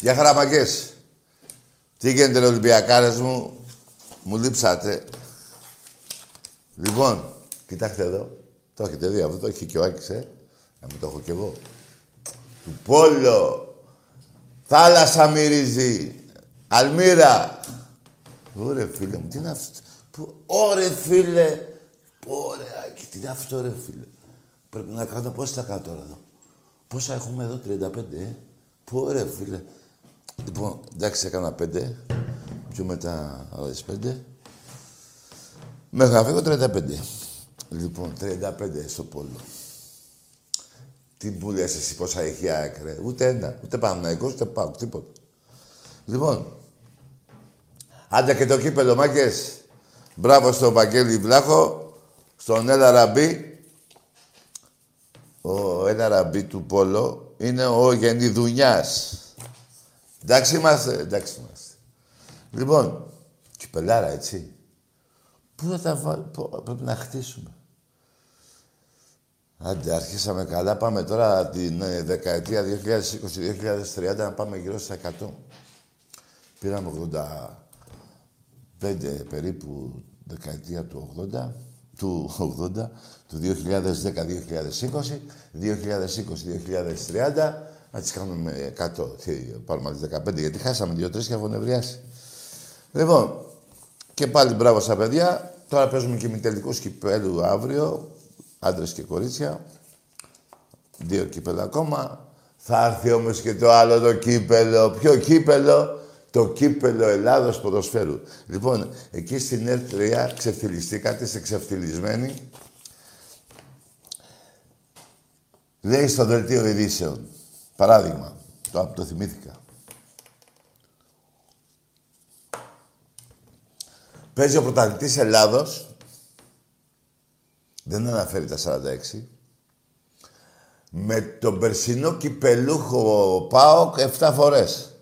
Γεια χαραμαγκές. Τι γίνεται ρε Ολυμπιακάρες μου; Μου λείψατε. Λοιπόν, κοιτάξτε εδώ. Το έχετε δει αυτό, το έχει και ο Άκης, ε. Να μην το έχω κι εγώ. Του Πόλο. Θάλασσα μυρίζει. Αλμύρα. Ωρε φίλε μου, τι είναι αυτό; Που... Ωρε φίλε. Ωραία, και τι είναι αυτό ρε φίλε; Πρέπει να κάνω πόσα θα κάνω τώρα εδώ. Πόσα έχουμε εδώ, 35, ε. Πού ρε φίλε. Λοιπόν, εντάξει, έκανα 5. Πιο μετά άλλες 5. Μέχρι να φύγω 35. Λοιπόν, 35 στο πόλο. Τι μου λες εσύ πόσα έχει άκρε. Ούτε ένα. Ούτε Παναγικός, ούτε πάω. Τίποτα. Λοιπόν, άντε και το κύπελο, μάκες. Μπράβο στον Βαγγέλη Βλάχο, στον Έλα Ραμπή. Ο Έλα Ραμπή του Πόλο είναι ο Γενιδουνιάς. Εντάξει είμαστε, εντάξει είμαστε. Λοιπόν, κυπελάρα, έτσι. Πού θα τα βάλουμε, πρέπει να χτίσουμε. Άντε, αρχίσαμε καλά. Πάμε τώρα την ε, δεκαετία 2020-2030 να πάμε γύρω στα 100. Πήραμε 85 περίπου δεκαετία του 80, του 80, του 2010-2020, 2020-2030, να τις κάνουμε με 100, τι, πάρουμε άλλες 15, γιατί χάσαμε δύο-τρεις και έχω νευριάσει. Λοιπόν, και πάλι μπράβο στα παιδιά. Τώρα παίζουμε και με τελικού κυπέλου αύριο, άντρες και κορίτσια. Δύο κύπελα ακόμα. Θα έρθει όμως και το άλλο το κύπελο. Ποιο κύπελο; Το κύπελο Ελλάδος ποδοσφαίρου. Λοιπόν, εκεί στην L3 ξεφτυλιστήκατε, είστε ξεφτυλισμένοι. Λέει στο δελτίο ειδήσεων. Παράδειγμα, το, το θυμήθηκα. Παίζει ο πρωταθλητής Ελλάδος. Δεν αναφέρει τα 46. Με τον περσινό κυπελούχο ΠΑΟΚ 7 φορές.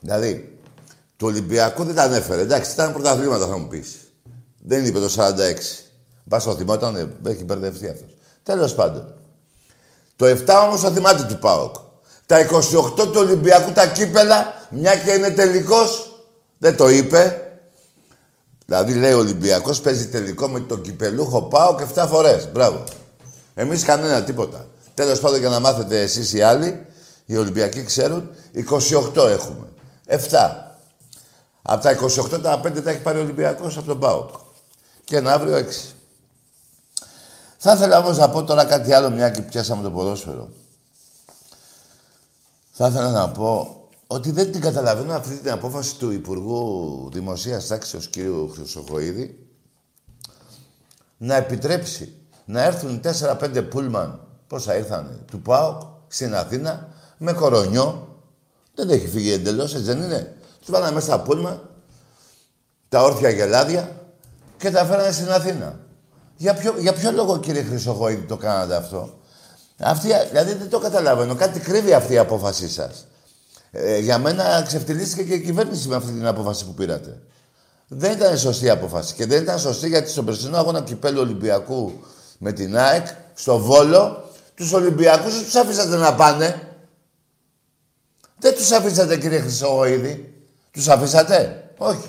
Δηλαδή, το Ολυμπιακό δεν τα ανέφερε. Εντάξει, ήταν πρωταθλήματα θα μου πεις. Δεν είπε το 46. Μπας το θυμόταν, έχει μπερδευτεί αυτός. Τέλος πάντων. Το 7 όμως το θυμάται του ΠΑΟΚ. Τα 28 του Ολυμπιακού τα κύπελα, μια και είναι τελικός, δεν το είπε. Δηλαδή λέει ο Ολυμπιακός παίζει τελικό με τον κυπελούχο πάω και 7 φορές. Μπράβο. Εμείς κανένα τίποτα. Τέλος πάντων για να μάθετε εσείς οι άλλοι, οι Ολυμπιακοί ξέρουν, 28 έχουμε. 7. Από τα 28 τα 5 τα έχει πάρει ο Ολυμπιακός από τον ΠΑΟΚ. Και ένα αύριο 6. Θα ήθελα όμως να πω τώρα κάτι άλλο, μια και πιάσαμε το ποδόσφαιρο. Θα ήθελα να πω ότι δεν την καταλαβαίνω αυτή την απόφαση του Υπουργού Δημοσίας Τάξης κ. Χρυσοχοίδη να επιτρέψει να έρθουν 4-5 πούλμαν, πόσα ήρθαν, του ΠΑΟΚ στην Αθήνα με κορονιό. Δεν έχει φύγει εντελώς, έτσι δεν είναι. Τους βάλανε μέσα στα πούλμαν, τα όρθια γελάδια και τα φέρανε στην Αθήνα. Για ποιο, για ποιο λόγο, κύριε Χρυσοχοίδη, το κάνατε αυτό; Αυτή, δηλαδή δεν το καταλαβαίνω. Κάτι κρύβει αυτή η απόφασή σας. Ε, για μένα ξεφτυλίστηκε και η κυβέρνηση με αυτή την απόφαση που πήρατε. Δεν ήταν σωστή η απόφαση. Και δεν ήταν σωστή γιατί στον περσινό αγώνα κυπέλου Ολυμπιακού με την ΑΕΚ, στο Βόλο, τους Ολυμπιακούς τους αφήσατε να πάνε. Δεν τους αφήσατε, κύριε Χρυσογοίδη. Τους αφήσατε; Όχι.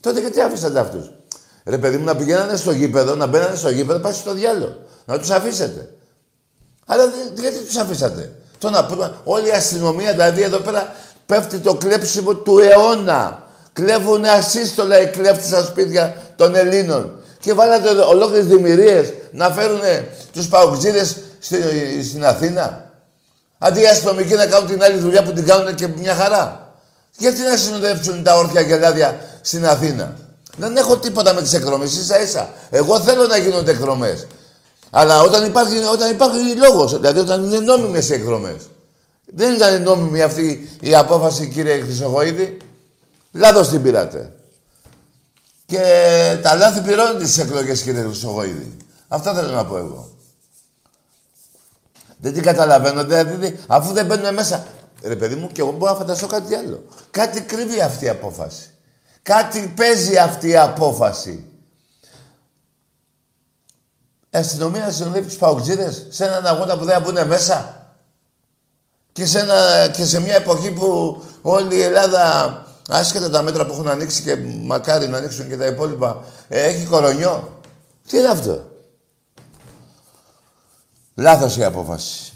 Τότε γιατί αφήσατε αυτούς; Ρε παιδί μου, να πηγαίνανε στο γήπεδο, να μπαίνανε στο γήπεδο, πάει στο διάλογο. Να τους αφήσετε. Αλλά γιατί τους αφήσατε; Το να πούμε, όλη η αστυνομία δηλαδή εδώ πέρα πέφτει το κλέψιμο του αιώνα. Κλέβουν ασύστολα οι κλέφτες στα σπίτια των Ελλήνων. Και βάλατε ολόκληρες δημιουργίες να φέρουν τους παουτζίδε στην, στην Αθήνα. Αντί οι αστυνομικοί να κάνουν την άλλη δουλειά που την κάνουν και μια χαρά. Γιατί να συνοδεύσουν τα όρθια γελάδια στην Αθήνα; Δεν έχω τίποτα με τις εκδρομές, ίσα ίσα. Εγώ θέλω να γίνονται εκδρομές. Αλλά όταν υπάρχει, όταν υπάρχει λόγος, δηλαδή όταν είναι νόμιμες οι εκδρομές. Δεν ήταν νόμιμη αυτή η απόφαση, κύριε Χρυσογοίδη. Λάθος την πήρατε. Και τα λάθη πληρώνουν τις εκλογές, κύριε Χρυσογοίδη. Αυτό θέλω να πω εγώ. Δεν την καταλαβαίνω, δηλαδή, αφού δεν μπαίνουν μέσα. Ρε παιδί μου, και εγώ μπορώ να φανταστώ κάτι άλλο. Κάτι κρύβει αυτή η απόφαση. Κάτι παίζει αυτή η απόφαση. Η αστυνομία να συνοδεύει τους παουτζίδε σε έναν αγώνα που δεν θα μπουν μέσα. Και σε, ένα, και σε μια εποχή που όλη η Ελλάδα, άσχετα τα μέτρα που έχουν ανοίξει και μακάρι να ανοίξουν και τα υπόλοιπα, έχει κορονιό. Τι είναι αυτό; Λάθος η απόφαση.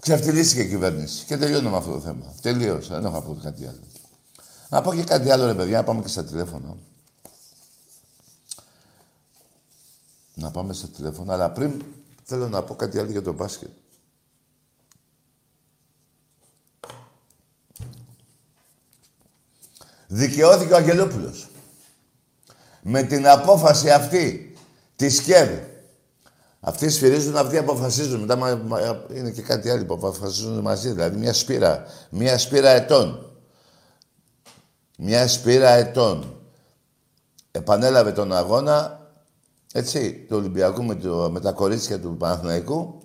Ξεφτυλίστηκε η κυβέρνηση. Και τελειώνω με αυτό το θέμα. Τελείωσα. Δεν έχω να πω κάτι άλλο. Να πω και κάτι άλλο, ρε παιδιά, να πάμε και στα τηλέφωνα. Να πάμε στα τηλέφωνα, αλλά πριν θέλω να πω κάτι άλλο για το μπάσκετ. Δικαιώθηκε ο Αγγελόπουλος. Με την απόφαση αυτή της ΣΚΕΔ. Αυτοί σφυρίζουν, αυτοί αποφασίζουν. Μετά είναι και κάτι άλλο που αποφασίζουν μαζί. Δηλαδή μια σπήρα. Μια σπήρα ετών. Μια σπήρα ετών. Επανέλαβε τον αγώνα, έτσι, του Ολυμπιακού με, το, με τα κορίτσια του Παναθηναϊκού.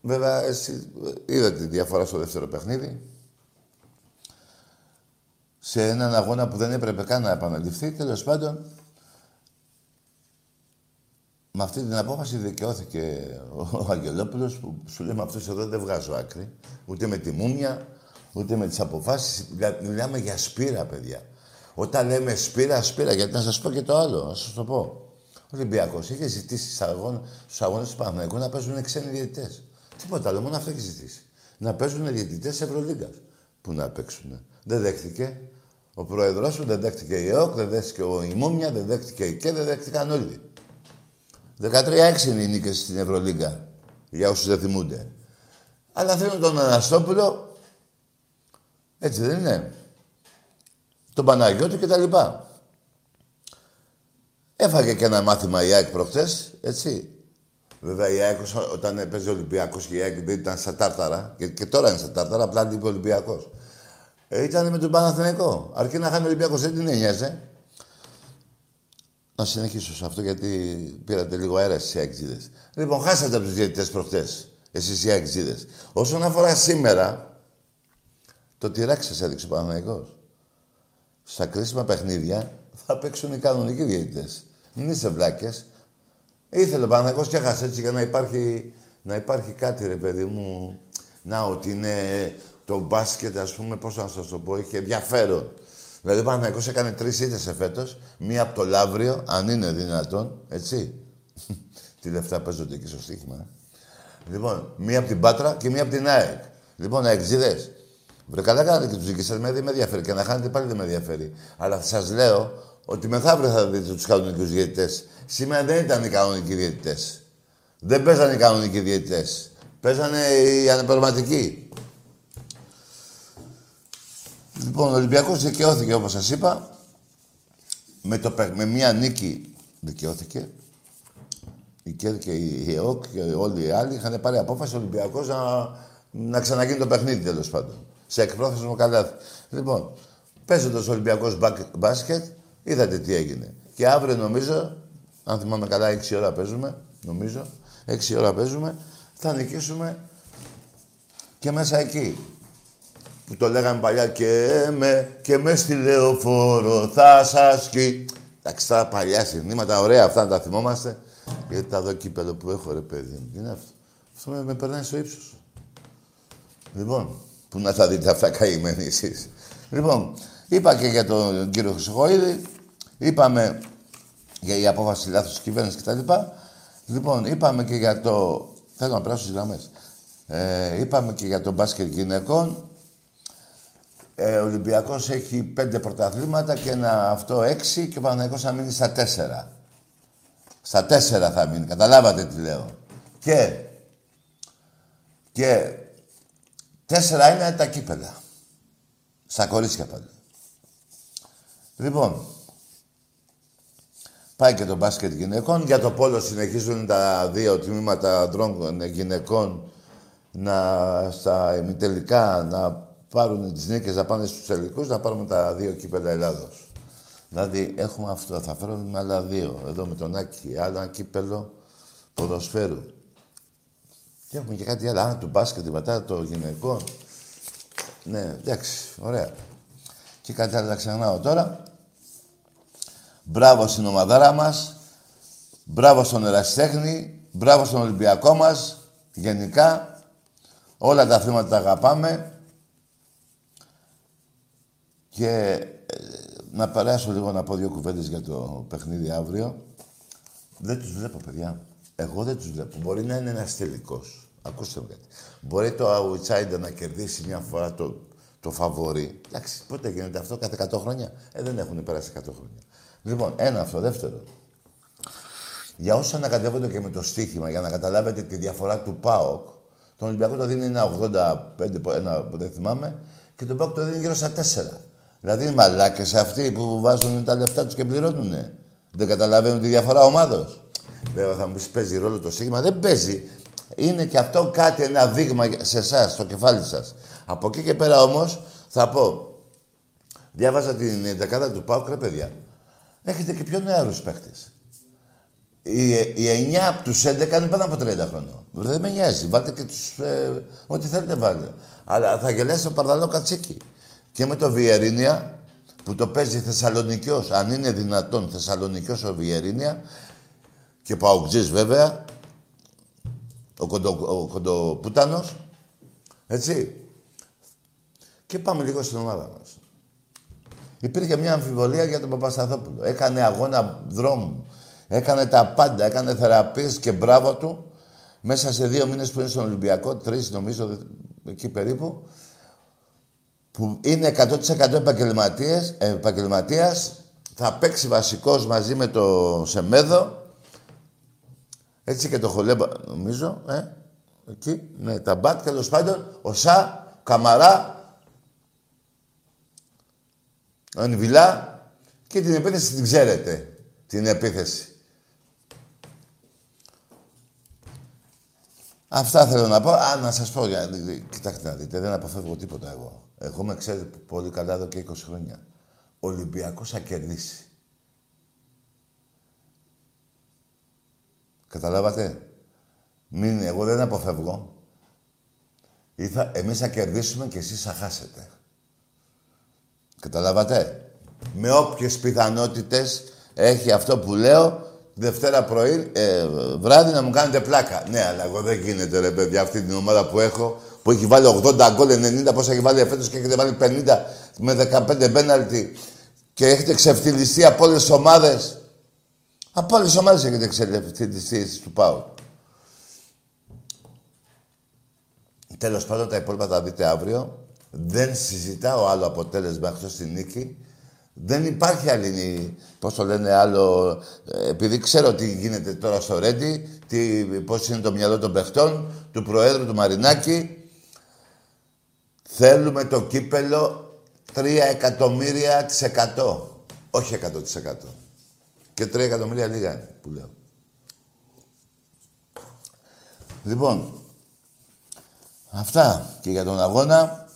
Βέβαια, εσύ είδατε τη διαφορά στο δεύτερο παιχνίδι σε έναν αγώνα που δεν έπρεπε καν να επαναληφθεί. Τέλος πάντων, με αυτή την απόφαση δικαιώθηκε ο Αγγελόπουλος που σου λέει με αυτός εδώ δεν βγάζω άκρη. Ούτε με τη μούμια, ούτε με τις αποφάσεις. Μιλάμε για σπήρα, παιδιά. Όταν λέμε σπήρα, σπήρα, γιατί να σας πω και το άλλο, να σας το πω. Ο Ολυμπιακός είχε ζητήσει στους αγώνες του Παναγενικού να παίζουν ξένοι διαιτητές. Τίποτα άλλο, μόνο αυτό έχει ζητήσει. Να παίζουν διαιτητές Ευρωλίγκας. Που να παίξουν. Δεν δέχτηκε. Ο πρόεδρός σου δεν δέχτηκε η ΕΟΚ, δεν δέχτηκε ο Ιμούμια, δεν δέχτηκε η ΚΕ, δεν δέχτηκαν όλοι. 13-6 είναι οι νίκες στην Ευρωλίγκα. Για όσους δεν θυμούνται. Αλλά θέλουν τον Αναστόπουλο. Έτσι δεν είναι. Τον Παναγιώτη και τα λοιπά. Έφαγε και ένα μάθημα η ΑΕΚ προχτές, έτσι. Βέβαια η ΑΕΚ όταν έπαιζε ο Ολυμπιακός και η ΑΕΚ ήταν στα τάρταρα, και, και τώρα είναι στα τάρταρα, απλά είπε ο Ολυμπιακός. Ε, ήταν με τον Παναθηναϊκό. Αρκεί να χάνει ο Ολυμπιακός, δεν την ένοιαζε. Να συνεχίσω σε αυτό γιατί πήρατε λίγο αέρας στι αεξίδες. Λοιπόν, χάσατε από τους διαιτητές προχτέ. Εσείς οι αεξίδες. Όσον αφορά σήμερα, το τυράκι σας έδειξε ο Παναθηναϊκός. Στα κρίσιμα παιχνίδια θα παίξουν οι κανονικοί διαιτητές. Μην είστε βλάκες. Ήθελε ο Παναθηναϊκός και έχασε έτσι για να υπάρχει, να υπάρχει κάτι, ρε παιδί μου. Να, ότι είναι το μπάσκετ, ας πούμε, πώς να σας το πω, είχε ενδιαφέρον. Δηλαδή, ο Παναθηναϊκός έκανε τρεις ήττε φέτο. Μία από το Λαύριο, αν είναι δυνατόν, έτσι. Τι λεφτά παίζονται εκεί στο στοίχημα. Ε. Λοιπόν, μία από την Πάτρα και μία από την ΑΕΚ. Λοιπόν, αεξίδε. Βρε καλά κάνετε και τους δικαστέ, με δεν με ενδιαφέρει. Και να χάνετε πάλι δεν με ενδιαφέρει. Αλλά σας λέω ότι μεθαύριο θα δείτε τους κανονικούς διαιτητές. Σήμερα δεν ήταν οι κανονικοί διαιτητές. Δεν παίζανε οι κανονικοί διαιτητές. Παίζανε οι ανεπαγγελματικοί. Λοιπόν, ο Ολυμπιακός δικαιώθηκε, όπως σας είπα. Με, το, με μία νίκη δικαιώθηκε. Η ΚΕΔ και η ΕΟΚ και όλοι οι άλλοι είχαν πάρει απόφαση ο Ολυμπιακός να, να ξαναγίνει το παιχνίδι, τέλος πάντων. Σε εκπρόθεσμο καλάθι. Λοιπόν, παίζοντας ο Ολυμπιακό μπάσκετ, είδατε τι έγινε. Και αύριο νομίζω, αν θυμάμαι καλά, 6 ώρα παίζουμε, νομίζω, 6 ώρα παίζουμε, θα νικήσουμε και μέσα εκεί που το λέγαμε παλιά και με, και με στη λεωφόρο θα σας κι... Εντάξει, τα παλιά συνθήματα, ωραία αυτά να τα θυμόμαστε. Γιατί τα δω κύπελο που έχω, ρε παιδί μου. Τι είναι αυτό; Αυτό με, με περνάει στο ύψος. Λοιπόν, που να τα δείτε αυτά καημένοι εσείς. Λοιπόν, είπα και για τον κύριο Χρυσοχοίδη. Είπαμε για η απόφαση λάθος κυβέρνησης κτλ. Λοιπόν, είπαμε και για το... Θέλω να περάσω στις γραμμές. Ε, είπαμε και για το μπάσκετ γυναικών. Ε, ο Ολυμπιακός έχει πέντε πρωταθλήματα και ένα αυτό έξι και ο Παναγικός θα μείνει στα τέσσερα. Στα τέσσερα θα μείνει. Καταλάβατε τι λέω. Και, και τέσσερα είναι τα κύπελα. Στα κορίτσια πάλι. Λοιπόν, πάει και το μπάσκετ γυναικών. Για το πόλο συνεχίζουν τα δύο τμήματα ανδρών γυναικών να, στα ημιτελικά να πάρουν τις νίκες να πάνε στους τελικού, να πάρουμε τα δύο κύπελα Ελλάδος. Δηλαδή έχουμε αυτό, θα φέρουμε άλλα δύο. Εδώ με τον Άκη, άλλο ένα κύπελο ποδοσφαίρου. Και έχουμε και κάτι άλλο, άρα του μπάσκετ μετά το γυναικό. Ναι, εντάξει, ωραία. Και κάτι άλλο να ξεχνάω τώρα. Μπράβο στην ομαδάρα μας. Μπράβο στον Ερασιτέχνη. Μπράβο στον Ολυμπιακό μας. Γενικά, όλα τα θύματα τα αγαπάμε. Και ε, να περάσω λίγο να πω δύο κουβέντες για το παιχνίδι αύριο. Δεν τους βλέπω, παιδιά. Εγώ δεν τους βλέπω. Μπορεί να είναι ένας τελικός. Ακούστε με κάτι. Μπορεί το outsider να κερδίσει μια φορά το, το φαβορή. Εντάξει, πότε γίνεται αυτό, κάθε 100 χρόνια. Ε, δεν έχουν περάσει 100 χρόνια. Λοιπόν, ένα αυτό. Δεύτερο. Για όσους ανακατεύονται και με το στοίχημα, για να καταλάβετε τη διαφορά του ΠΑΟΚ, τον Ολυμπιακό το δίνει ένα 85, ένα που δεν θυμάμαι, και τον ΠΑΟΚ το δίνει γύρω στα 4. Δηλαδή οι μαλάκες αυτοί που βάζουν τα λεφτά τους και πληρώνουνε. Δεν καταλαβαίνουν τη διαφορά ομάδος. Βέβαια θα μου πεις παίζει ρόλο το στοίχημα. Δεν παίζει. Είναι και αυτό κάτι, ένα δείγμα σε εσάς, στο κεφάλι σας. Από εκεί και πέρα όμως θα πω, διάβαζα την δεκάδα του ΠΑΟΚ, ρε παιδιά. Έχετε και πιο νεαρούς παίχτες. Οι, οι 9 από τους 11 είναι πάνω από 30 χρονών. Δεν με νοιάζει. Βάλτε και τους. Ε, ό,τι θέλετε βάλτε. Αλλά θα γελάσει ο Παρδαλό Κατσίκι. Και με το Βιερίνια που το παίζει Θεσσαλονικιός, αν είναι δυνατόν Θεσσαλονικιός ο Βιερίνια και Παοκτζής βέβαια, ο, κοντο, ο κοντοπούτανος, έτσι. Και πάμε λίγο στην ομάδα μας. Υπήρχε μια αμφιβολία για τον Παπασταθόπουλο. Έκανε αγώνα δρόμου. Έκανε τα πάντα. Έκανε θεραπείες και μπράβο του. Μέσα σε δύο μήνες που είναι στον Ολυμπιακό, τρεις νομίζω, εκεί περίπου, που είναι 100% επαγγελματίες, επαγγελματίας, θα παίξει βασικός μαζί με το Σεμέδο, έτσι και το Χολέμπα, νομίζω, ε, εκεί, ναι, τα μπακ, τέλος πάντων, ο Σα, Καμαρά, ο Ανιβιλά και την επίθεση την ξέρετε, την επίθεση. Αυτά θέλω να πω. Α, να σας πω, για... κοιτάξτε να δείτε, δεν αποφεύγω τίποτα εγώ. Εγώ με ξέρετε πολύ καλά εδώ και 20 χρόνια. Ο Ολυμπιακός θα κερδίσει. Καταλάβατε; Μην, εγώ δεν αποφεύγω. Ή θα, εμείς θα κερδίσουμε και εσείς θα χάσετε. Καταλάβατε; Με όποιες πιθανότητες έχει αυτό που λέω, Δευτέρα πρωί, ε, βράδυ να μου κάνετε πλάκα. Ναι, αλλά εγώ δεν γίνεται ρε παιδιά αυτή την ομάδα που έχω, που έχει βάλει 80 γκολ, 90, πόσα έχει βάλει φέτος και έχετε βάλει 50 με 15 πέναλτι και έχετε ξεφτυλιστεί από όλες τις ομάδες. Από όλες τις ομάδες έχετε ξεφτυλιστεί εσείς του Πάου. Τέλος πάντων, τα υπόλοιπα θα δείτε αύριο. Δεν συζητάω άλλο αποτέλεσμα εκτός τη νίκη. Δεν υπάρχει άλλη, πώς το λένε, άλλο... Ε, επειδή ξέρω τι γίνεται τώρα στο Ρέντι, τι, πώς είναι το μυαλό των παιχτών, του Προέδρου του Μαρινάκη, θέλουμε το κύπελο 3 εκατομμύρια της εκατό. Όχι 100%. Και 3 εκατομμύρια λίγα είναι, που λέω. Λοιπόν, αυτά και για τον αγώνα.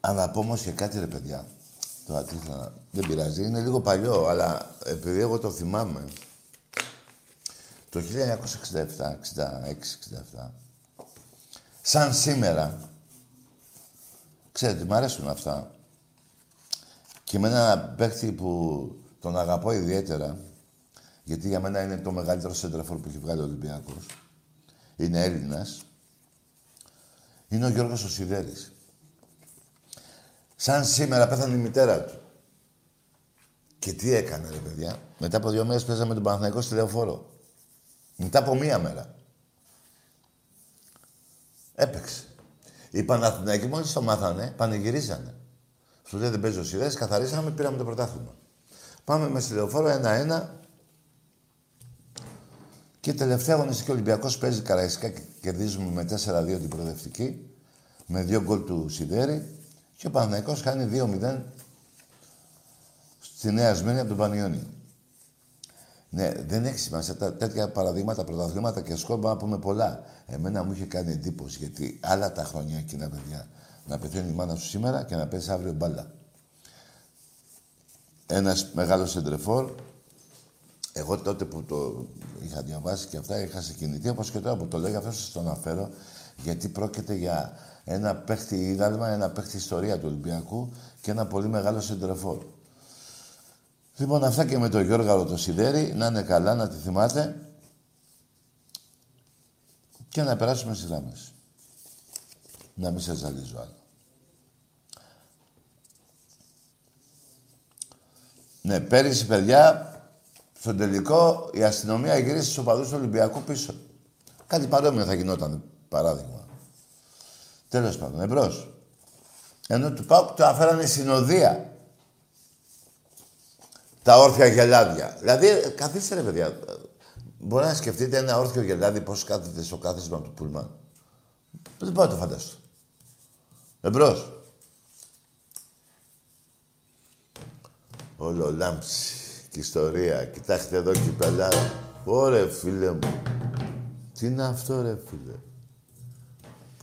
Αλλά πω όμως και κάτι ρε παιδιά. Το ατύχημα δεν πειράζει. Είναι λίγο παλιό, αλλά επειδή εγώ το θυμάμαι. Το 1967, 66, 67. Σαν σήμερα. Ξέρετε, μου αρέσουν αυτά. Και με ένα παίχτη που τον αγαπώ ιδιαίτερα, γιατί για μένα είναι το μεγαλύτερο σέντραφορ που έχει βγάλει ο Ολυμπιακός. Είναι Έλληνας. Είναι ο Γιώργος Οσιδέρης. Σαν σήμερα πέθανε η μητέρα του. Και τι έκανε, ρε παιδιά. Μετά από δύο μέρες παίζαμε τον Παναθηναϊκό στη Λεωφόρο. Μετά από μία μέρα. Έπαιξε. Οι Παναθηναϊκοί μόλις το μάθανε, πανηγυρίζανε. Σου λέει δεν παίζει ο Σιδές, καθαρίσαμε, πήραμε το πρωτάθλημα. Πάμε με στη Λεωφόρο ένα-ένα. Και τελευταία αγωνιστική Ολυμπιακός παίζει καραϊσκά και κερδίζουμε με 4-2 την προοδευτική. Με δύο γκολ του Σιδέρη. Και ο Παναθηναϊκός χάνει 2-0 στη Νέα Σμένη από τον Πανιόνι. Ναι, δεν έχει σημασία. Τα, τέτοια παραδείγματα, πρωταθλήματα και σκόρ να πούμε πολλά. Εμένα μου είχε κάνει εντύπωση γιατί άλλα τα χρόνια εκείνα παιδιά να πεθαίνει η μάνα σου σήμερα και να πέσει αύριο μπάλα. Ένας μεγάλος εντρεφόρ, εγώ τότε που το είχα διαβάσει και αυτά είχα συγκινηθεί, όπω και τώρα που το λέγα, αυτό σας το αναφέρω, γιατί πρόκειται για ένα παίχτη ίδαλμα, ένα παίχτη ιστορία του Ολυμπιακού και ένα πολύ μεγάλο συντρεφόρ. Λοιπόν, αυτά και με τον Γιώργαρο το Σιδέρι, να είναι καλά, να τη θυμάται και να περάσουμε στις γράμμες. Να μην σας ζαλίζω άλλο. Ναι, πέρυσι, παιδιά, στο τελικό η αστυνομία γύρισε στους οπαδούς του Ολυμπιακού πίσω. Κάτι παρόμοιο θα γινόταν, παράδειγμα. Τέλος πάντων, εμπρός. Ενώ του ΠΑΟΚ το αφέρανε συνοδεία. Τα όρθια γελάδια. Δηλαδή, καθίστε ρε παιδιά. Μπορεί να σκεφτείτε ένα όρθιο γελάδι πώς κάθεται στο κάθισμα του Πούλμαν. Δεν μπορώ να το φανταστώ. Εμπρός. Όλο λάμψη και ιστορία. Κοιτάξτε εδώ κυπελάρα. Ωρε φίλε μου. Τι είναι αυτό ρε φίλε;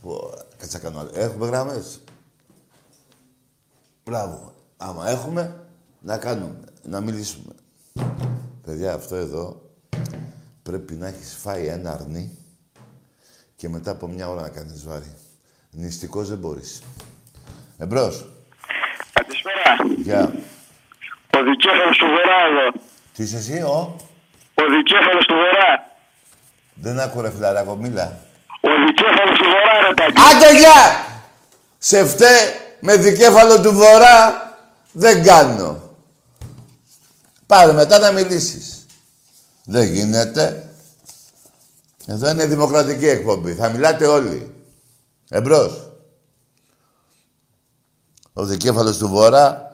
Πω, κάτσα κάνω άλλο. Έχουμε γραμμές. Μπράβο. Άμα έχουμε, να κάνουμε. Να μιλήσουμε. Παιδιά, αυτό εδώ πρέπει να έχεις φάει ένα αρνί και μετά από μια ώρα να κάνεις βάρη. Νηστικός δεν μπορείς. Εμπρός. Καλησπέρα. Γεια. Ο δικέφαλος του Βορρά εδώ. Τι είσαι εσύ, ο; Ο δικέφαλος του Βορρά. Δεν άκου ρε φιλαράκο, μίλα. Ο δικέφαλος του Βορρά, ρε τάκι. Άντε γεια! Σε φταί με δικέφαλο του Βορρά δεν κάνω. Πάρε μετά να μιλήσεις. Δεν γίνεται. Εδώ είναι δημοκρατική εκπομπή. Θα μιλάτε όλοι. Εμπρός. Ο δικέφαλος του Βορρά.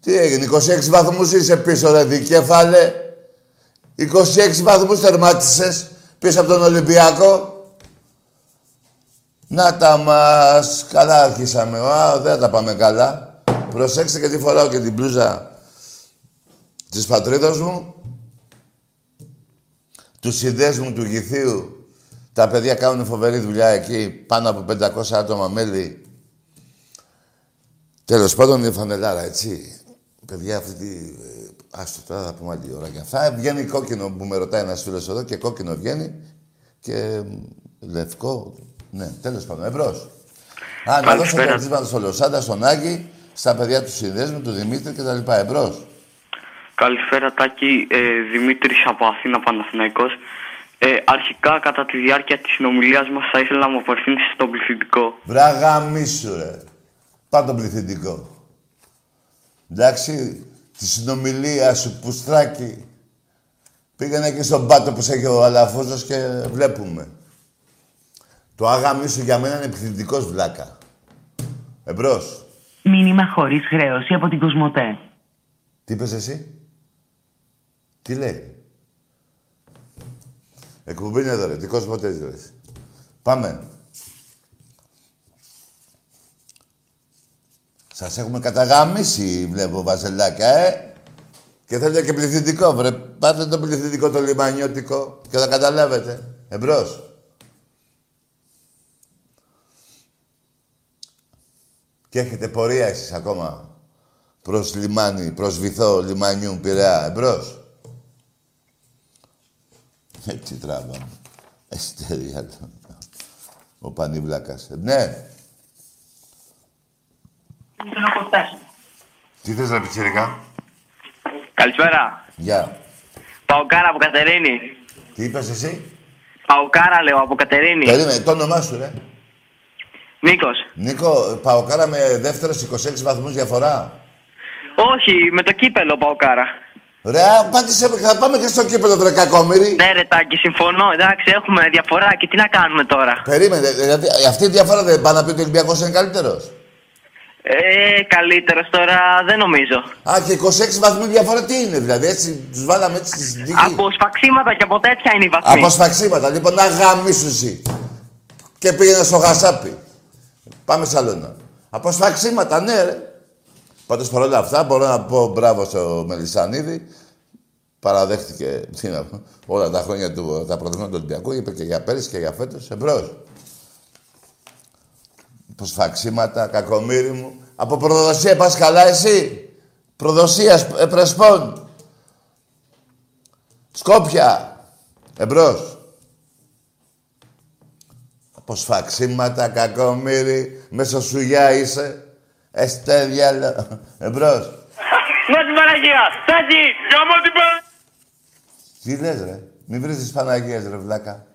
Τι έγινε, 26 βαθμούς είσαι πίσω ρε δικέφαλε. 26 βαθμούς τερμάτισες πίσω από τον Ολυμπιακό. Να τα μας. Καλά αρχίσαμε. Α, δεν τα πάμε καλά. Προσέξτε και τι φοράω και την πλούζα της πατρίδος μου. Τους συνδέσμου του Γηθίου. Τα παιδιά κάνουν φοβερή δουλειά εκεί. Πάνω από 500 άτομα μέλη. Τέλος πάντων η φανελάρα, έτσι. Παιδιά, αυτή τη... ε, Άστο τώρα, θα πούμε άλλη ώρα για αυτά. Βγαίνει κόκκινο που με ρωτάει ένας φίλος εδώ και κόκκινο βγαίνει. Και μ, λευκό. Ναι, τέλος πάντων. Εμπρός. Α, να δώσω Καλησπέρα. χαιρετίσματα στο Λοσάντα, στον Άγη, στα παιδιά του συνδέσμου, του Δημήτρη κτλ. Εμπρός. Καλησπέρα Τάκη, ε, Δημήτρης από Αθήνα Παναθηναϊκός. Ε, αρχικά, κατά τη διάρκεια της συνομιλίας μας, θα ήθελα να μου απευθύνεις στον πληθυντικό. Βράγα μίσου, ρε. Πάρ' τον πληθυντικό. Εντάξει, τη συνομιλία σου, πουστράκι. Πήγαινε εκεί στον πάτο που σε έχει ο Αλαφούζος και βλέπουμε. Το άγαμί σου για μένα είναι πληθυντικός βλάκα. Εμπρός. Μήνυμα χωρίς χρέωση από την Κοσμοτέ. Τι είπες εσύ; Τι λέει; Εκπομπή είναι εδώ ρε. Δικός μου ποτέ ρε. Πάμε. Σας έχουμε καταγαμίσει, βλέπω, βαζελάκια, ε. Και θέλετε και πληθυντικό, βρε. Πάτε το πληθυντικό το λιμανιώτικο και θα καταλάβετε. Εμπρός. Και έχετε πορεία εσείς ακόμα προς λιμάνι, προς βυθό λιμανιού Πειραιά. Εμπρός. Έτσι τράβαμε. Εστερία το. Ο Πανιβλάκας. Ε, Ναι. Τι θες να πιτσιρικά. Καλησπέρα. Γεια. Παοκάρα από Κατερίνη. Τι είπες εσύ; Παοκάρα λέω από Κατερίνη. Περίμενε, το όνομά σου, ρε. Νίκος. Νίκο, Παοκάρα με δεύτερος 26 βαθμούς διαφορά; Όχι, με το κύπελο Παοκάρα. Ρε, πάτησε, θα πάμε και στο κήπεδο, βρε κακόμοιρη. Ναι ρε Τάκη, συμφωνώ. Εντάξει, έχουμε διαφορά και τι να κάνουμε τώρα. Περίμενε, δηλαδή αυτή η διαφορά δεν πάει να πει ότι ο Ολυμπιακός είναι καλύτερος. Ε, καλύτερος τώρα δεν νομίζω. Α, και 26 βαθμοί διαφορά τι είναι, δηλαδή έτσι τους βάλαμε έτσι στη συνθήκη. Από σφαξίματα και από τέτοια είναι η βαθμή. Από σφαξίματα, λοιπόν, να γαμίσου εσύ. Και πήγαινε στο γασάπι. Πάμε σαλόνα. Από σφαξίματα, ναι, ρε. Πάντως παρόλα αυτά μπορώ να πω μπράβο στο Μελισανίδη. Παραδέχτηκε τι να πω, όλα τα χρόνια του, τα πρωτοβουλία του Ολυμπιακού. Είπε και για πέρυσι και για φέτος. Εμπρός. Από σφαξίματα, κακομύρι μου. Από προδοσία πας καλά εσύ; Προδοσία, ε, πρεσπών. Σκόπια. Εμπρός. Από σφαξίματα, κακομύρι, μέσα σουγιά είσαι. Εστέ διάλο. Εμπρός. Να την Παναγία! Τάκη! Γαμώ την Παναγία! Τι λες ρε; Μη βρεις τις Παναγίες ρε βλάκα.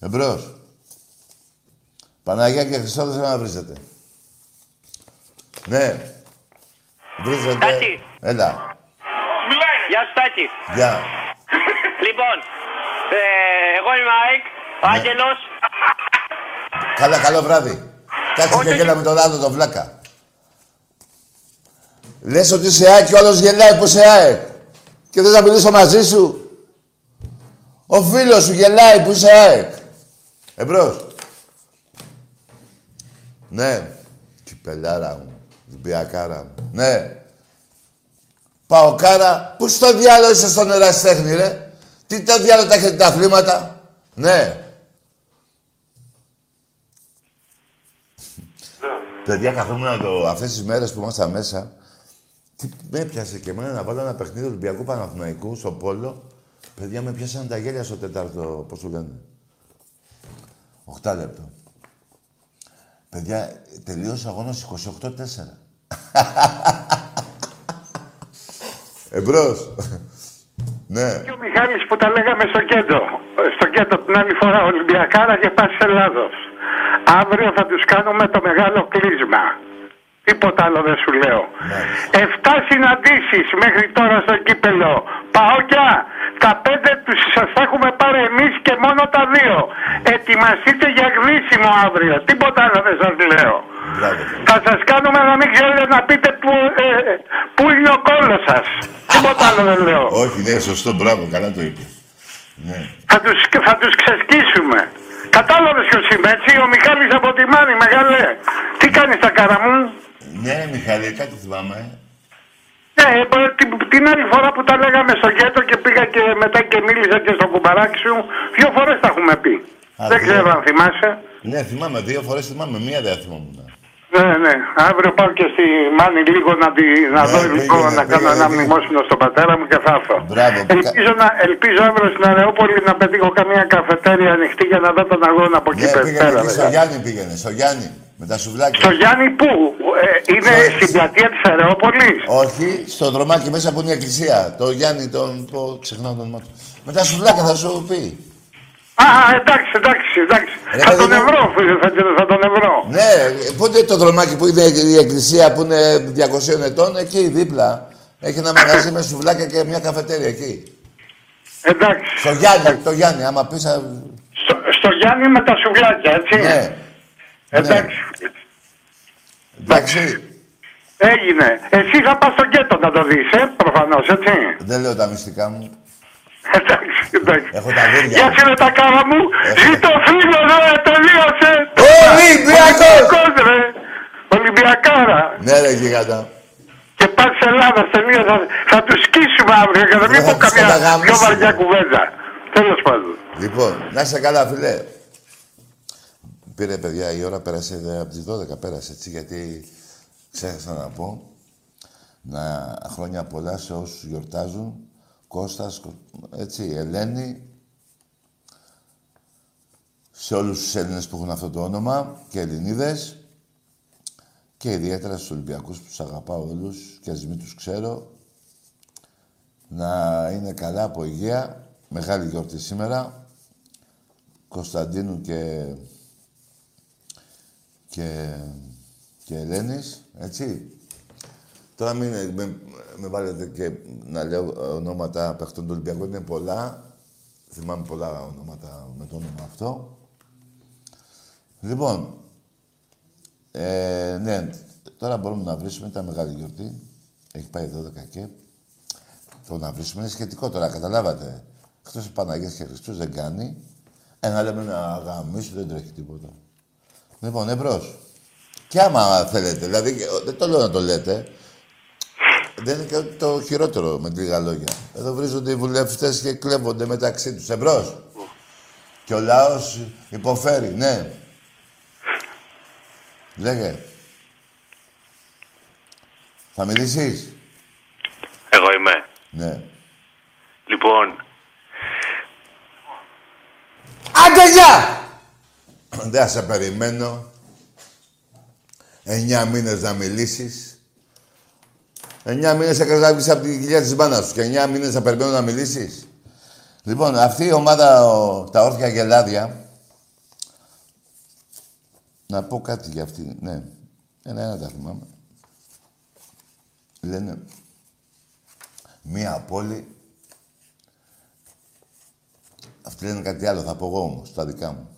Εμπρός. Παναγία και Χριστόδος να βρίζετε. Ναι. Βρίζετε. Τάκη! Έλα. Γεια σου Τάκη. Γεια. Λοιπόν, ε, εγώ είμαι ο Άικ, ο Ναι. Άγγελος. Καλά, καλό βράδυ. Κάτσε και Όχι. γέλα με τον άλλο τον βλάκα. Λες ότι είσαι ΑΕΚ και ο άλλος γελάει που είσαι ΑΕΚ. Και θες να μιλήσω μαζί σου. Ο φίλος σου γελάει που είσαι ΑΕΚ. Εμπρός. Ναι. Κυπελάρα μου. Λυμπιακάρα μου. Ναι. Πάω κάρα. Πού στο διάλογο είσαι στον ερασιτέχνη, ρε. Τι το διάλογο τα έχετε τα αθλήματα. Ναι. Παιδιά, καθόμουν το, αυτές τις μέρες που ήμασταν μέσα, τι με έπιασε και εμένα να βάλω ένα παιχνίδι Ολυμπιακού Παναθηναϊκού στο Πόλο. Παιδιά, με πιάσαν τα γέλια στο τέταρτο, πώς το λένε. 8 λεπτό. Παιδιά, τελείωσε ο αγώνας 28-4. Εμπρός. ναι. Και ο Μιχάλης που τα λέγαμε στο κέντρο. Στο κέντρο την άλλη φορά Ολυμπιακάρα και Πάση Ελλάδος. Αύριο θα τους κάνουμε το μεγάλο κλείσμα. Τίποτα άλλο δεν σου λέω. Μάλιστα. Εφτά συναντήσεις μέχρι τώρα στο κύπελο. Παόκια, τα πέντε τους σας τα έχουμε πάρει εμείς και μόνο τα δύο. Ετοιμαστείτε για γνήσιμο αύριο. Τίποτα άλλο δεν σας λέω. Μπράβο. Θα σας κάνουμε να μην ξέρετε να πείτε που, ε, που είναι ο κόλλος σας. Τίποτα άλλο δεν λέω. Όχι, ναι, σωστό, μπράβο, καλά το είπες. Ναι. Θα τους, θα τους ξεσκίσουμε. Κατάλαβες ποιος είμαι, έτσι, ο Μιχάλης από τη Μάνη, μεγάλε. Τι κάνεις τα κάρα μου. Ναι, Μιχάλη, κάτι θυμάμαι. Ναι, ε, ε, την, την άλλη φορά που τα λέγαμε στο γέτο και πήγα και μετά και μίλησα και στο κουμπαράκι σου, δύο φορές τα έχουμε πει. Α, δεν δύο. ξέρω αν θυμάσαι. Ναι, θυμάμαι, δύο φορές θυμάμαι, μία δεν θυμόμουν. Ναι, ναι. Αύριο πάω και στη Μάνη λίγο να, τη, να Ναι, δω πήγαινε, λίγο να κάνω πήγαινε, ένα πήγαινε. μνημόσυνο στον πατέρα μου και θα έρθω. Μπράβο. Ελπίζω, να, ελπίζω αύριο στην Αρεόπολη να πετύχω καμία καφετέρια ανοιχτή για να δω τον αγώνα από εκεί Ναι, πέρα. πήγαινε εκεί στο βέβαια. Γιάννη πήγαινε, στο Γιάννη, με τα σουβλάκια. Στο Γιάννη πού, ε, είναι Στο- στην πλατεία της Αρεόπολης. Όχι, στο δρομάκι μέσα που είναι η εκκλησία. Το Γιάννη, τον. Το, ξεχνάω το όνομά του. Με τα σουβλάκια θα σου πει. Α, εντάξει, εντάξει, εντάξει. Ρε, θα παιδί τον μου. ευρώ, φίλε, θα, θα τον ευρώ. Ναι, πότε το δρομάκι που είναι η εκκλησία που είναι 200 ετών, εκεί δίπλα. Έχει ένα μαγαζί με σουβλάκια και μια καφετέρια εκεί. Εντάξει. Στο Γιάννη, το Γιάννη, άμα πεις. Θα... Στο, στο Γιάννη με τα σουβλάκια, έτσι. Ναι. Εντάξει. Εντάξει. Έγινε. Εσύ θα πας στο γκέτο να το δεις, ε, προφανώς, έτσι. Δεν λέω τα μυστικά μου. Εντάξει, εντάξει. Έχω τα δόντια. Γεια σου, ρε, τα κάρα μου. Έχω. Ζήτω φίλο, ρε, τελείωσε. Ολυμπιακός! ρε. Ολυμπιακάρα. Ναι, ρε γίγαντα. Και πας Ελλάδα, τελείωσε. Θα, θα τους σκίσουμε αύριο για να μην Δεν θα πω τους καμιά πιο καταγαμίσουμε. βαριά κουβέντα. Τέλος πάντων. Λοιπόν, να είσαι καλά, φιλέ. Πήρε, παιδιά, η ώρα πέρασε ε, από τις 12, πέρασε έτσι, γιατί ξέχασα να πω. Να χρόνια πολλά σε όσους γιορτάζουν. Κώστας, Κω- έτσι, Ελένη. Σε όλους τους Έλληνες που έχουν αυτό το όνομα και Ελληνίδες. Και ιδιαίτερα στους Ολυμπιακούς που τους αγαπάω όλους και ας μην τους ξέρω. Να είναι καλά από υγεία. Μεγάλη γιορτή σήμερα. Κωνσταντίνου και... και... και Ελένης, έτσι. Τώρα μην με, με βάλετε και να λέω ονόματα παιχτών του Ολυμπιακού. Είναι πολλά. Θυμάμαι πολλά ονόματα με το όνομα αυτό. Λοιπόν, ε, ναι, τώρα μπορούμε να βρίσουμε. Ήταν μεγάλη γιορτή. Έχει πάει 12 και. Το να βρίσουμε είναι σχετικό τώρα, καταλάβατε. Εκτό Παναγία και Χριστού δεν κάνει. Ένα λέμε να γαμίσου, δεν τρέχει τίποτα. Λοιπόν, εμπρός. Και άμα θέλετε, δηλαδή δεν το λέω να το λέτε. Δεν είναι και το χειρότερο με λίγα λόγια. Εδώ βρίζονται οι βουλευτές και κλέβονται μεταξύ τους. Εμπρός. Και ο λαός υποφέρει, ναι. Λέγε. Θα μιλήσεις; Εγώ είμαι. Ναι. Λοιπόν, Άντε, γεια! Δεν θα σε περιμένω. Εννιά μήνες να μιλήσεις. Εννιά μήνες έκανα από την κοιλιά της μπάνας σου και εννιά μήνες θα περιμένω να μιλήσεις. Λοιπόν, αυτή η ομάδα, ο- τα όρθια γελάδια, να πω κάτι για αυτή, ναι. Ένα-ένα τα θυμάμαι. Λένε, Μία πόλη. Αυτοί λένε κάτι άλλο, θα πω εγώ όμως, τα δικά μου.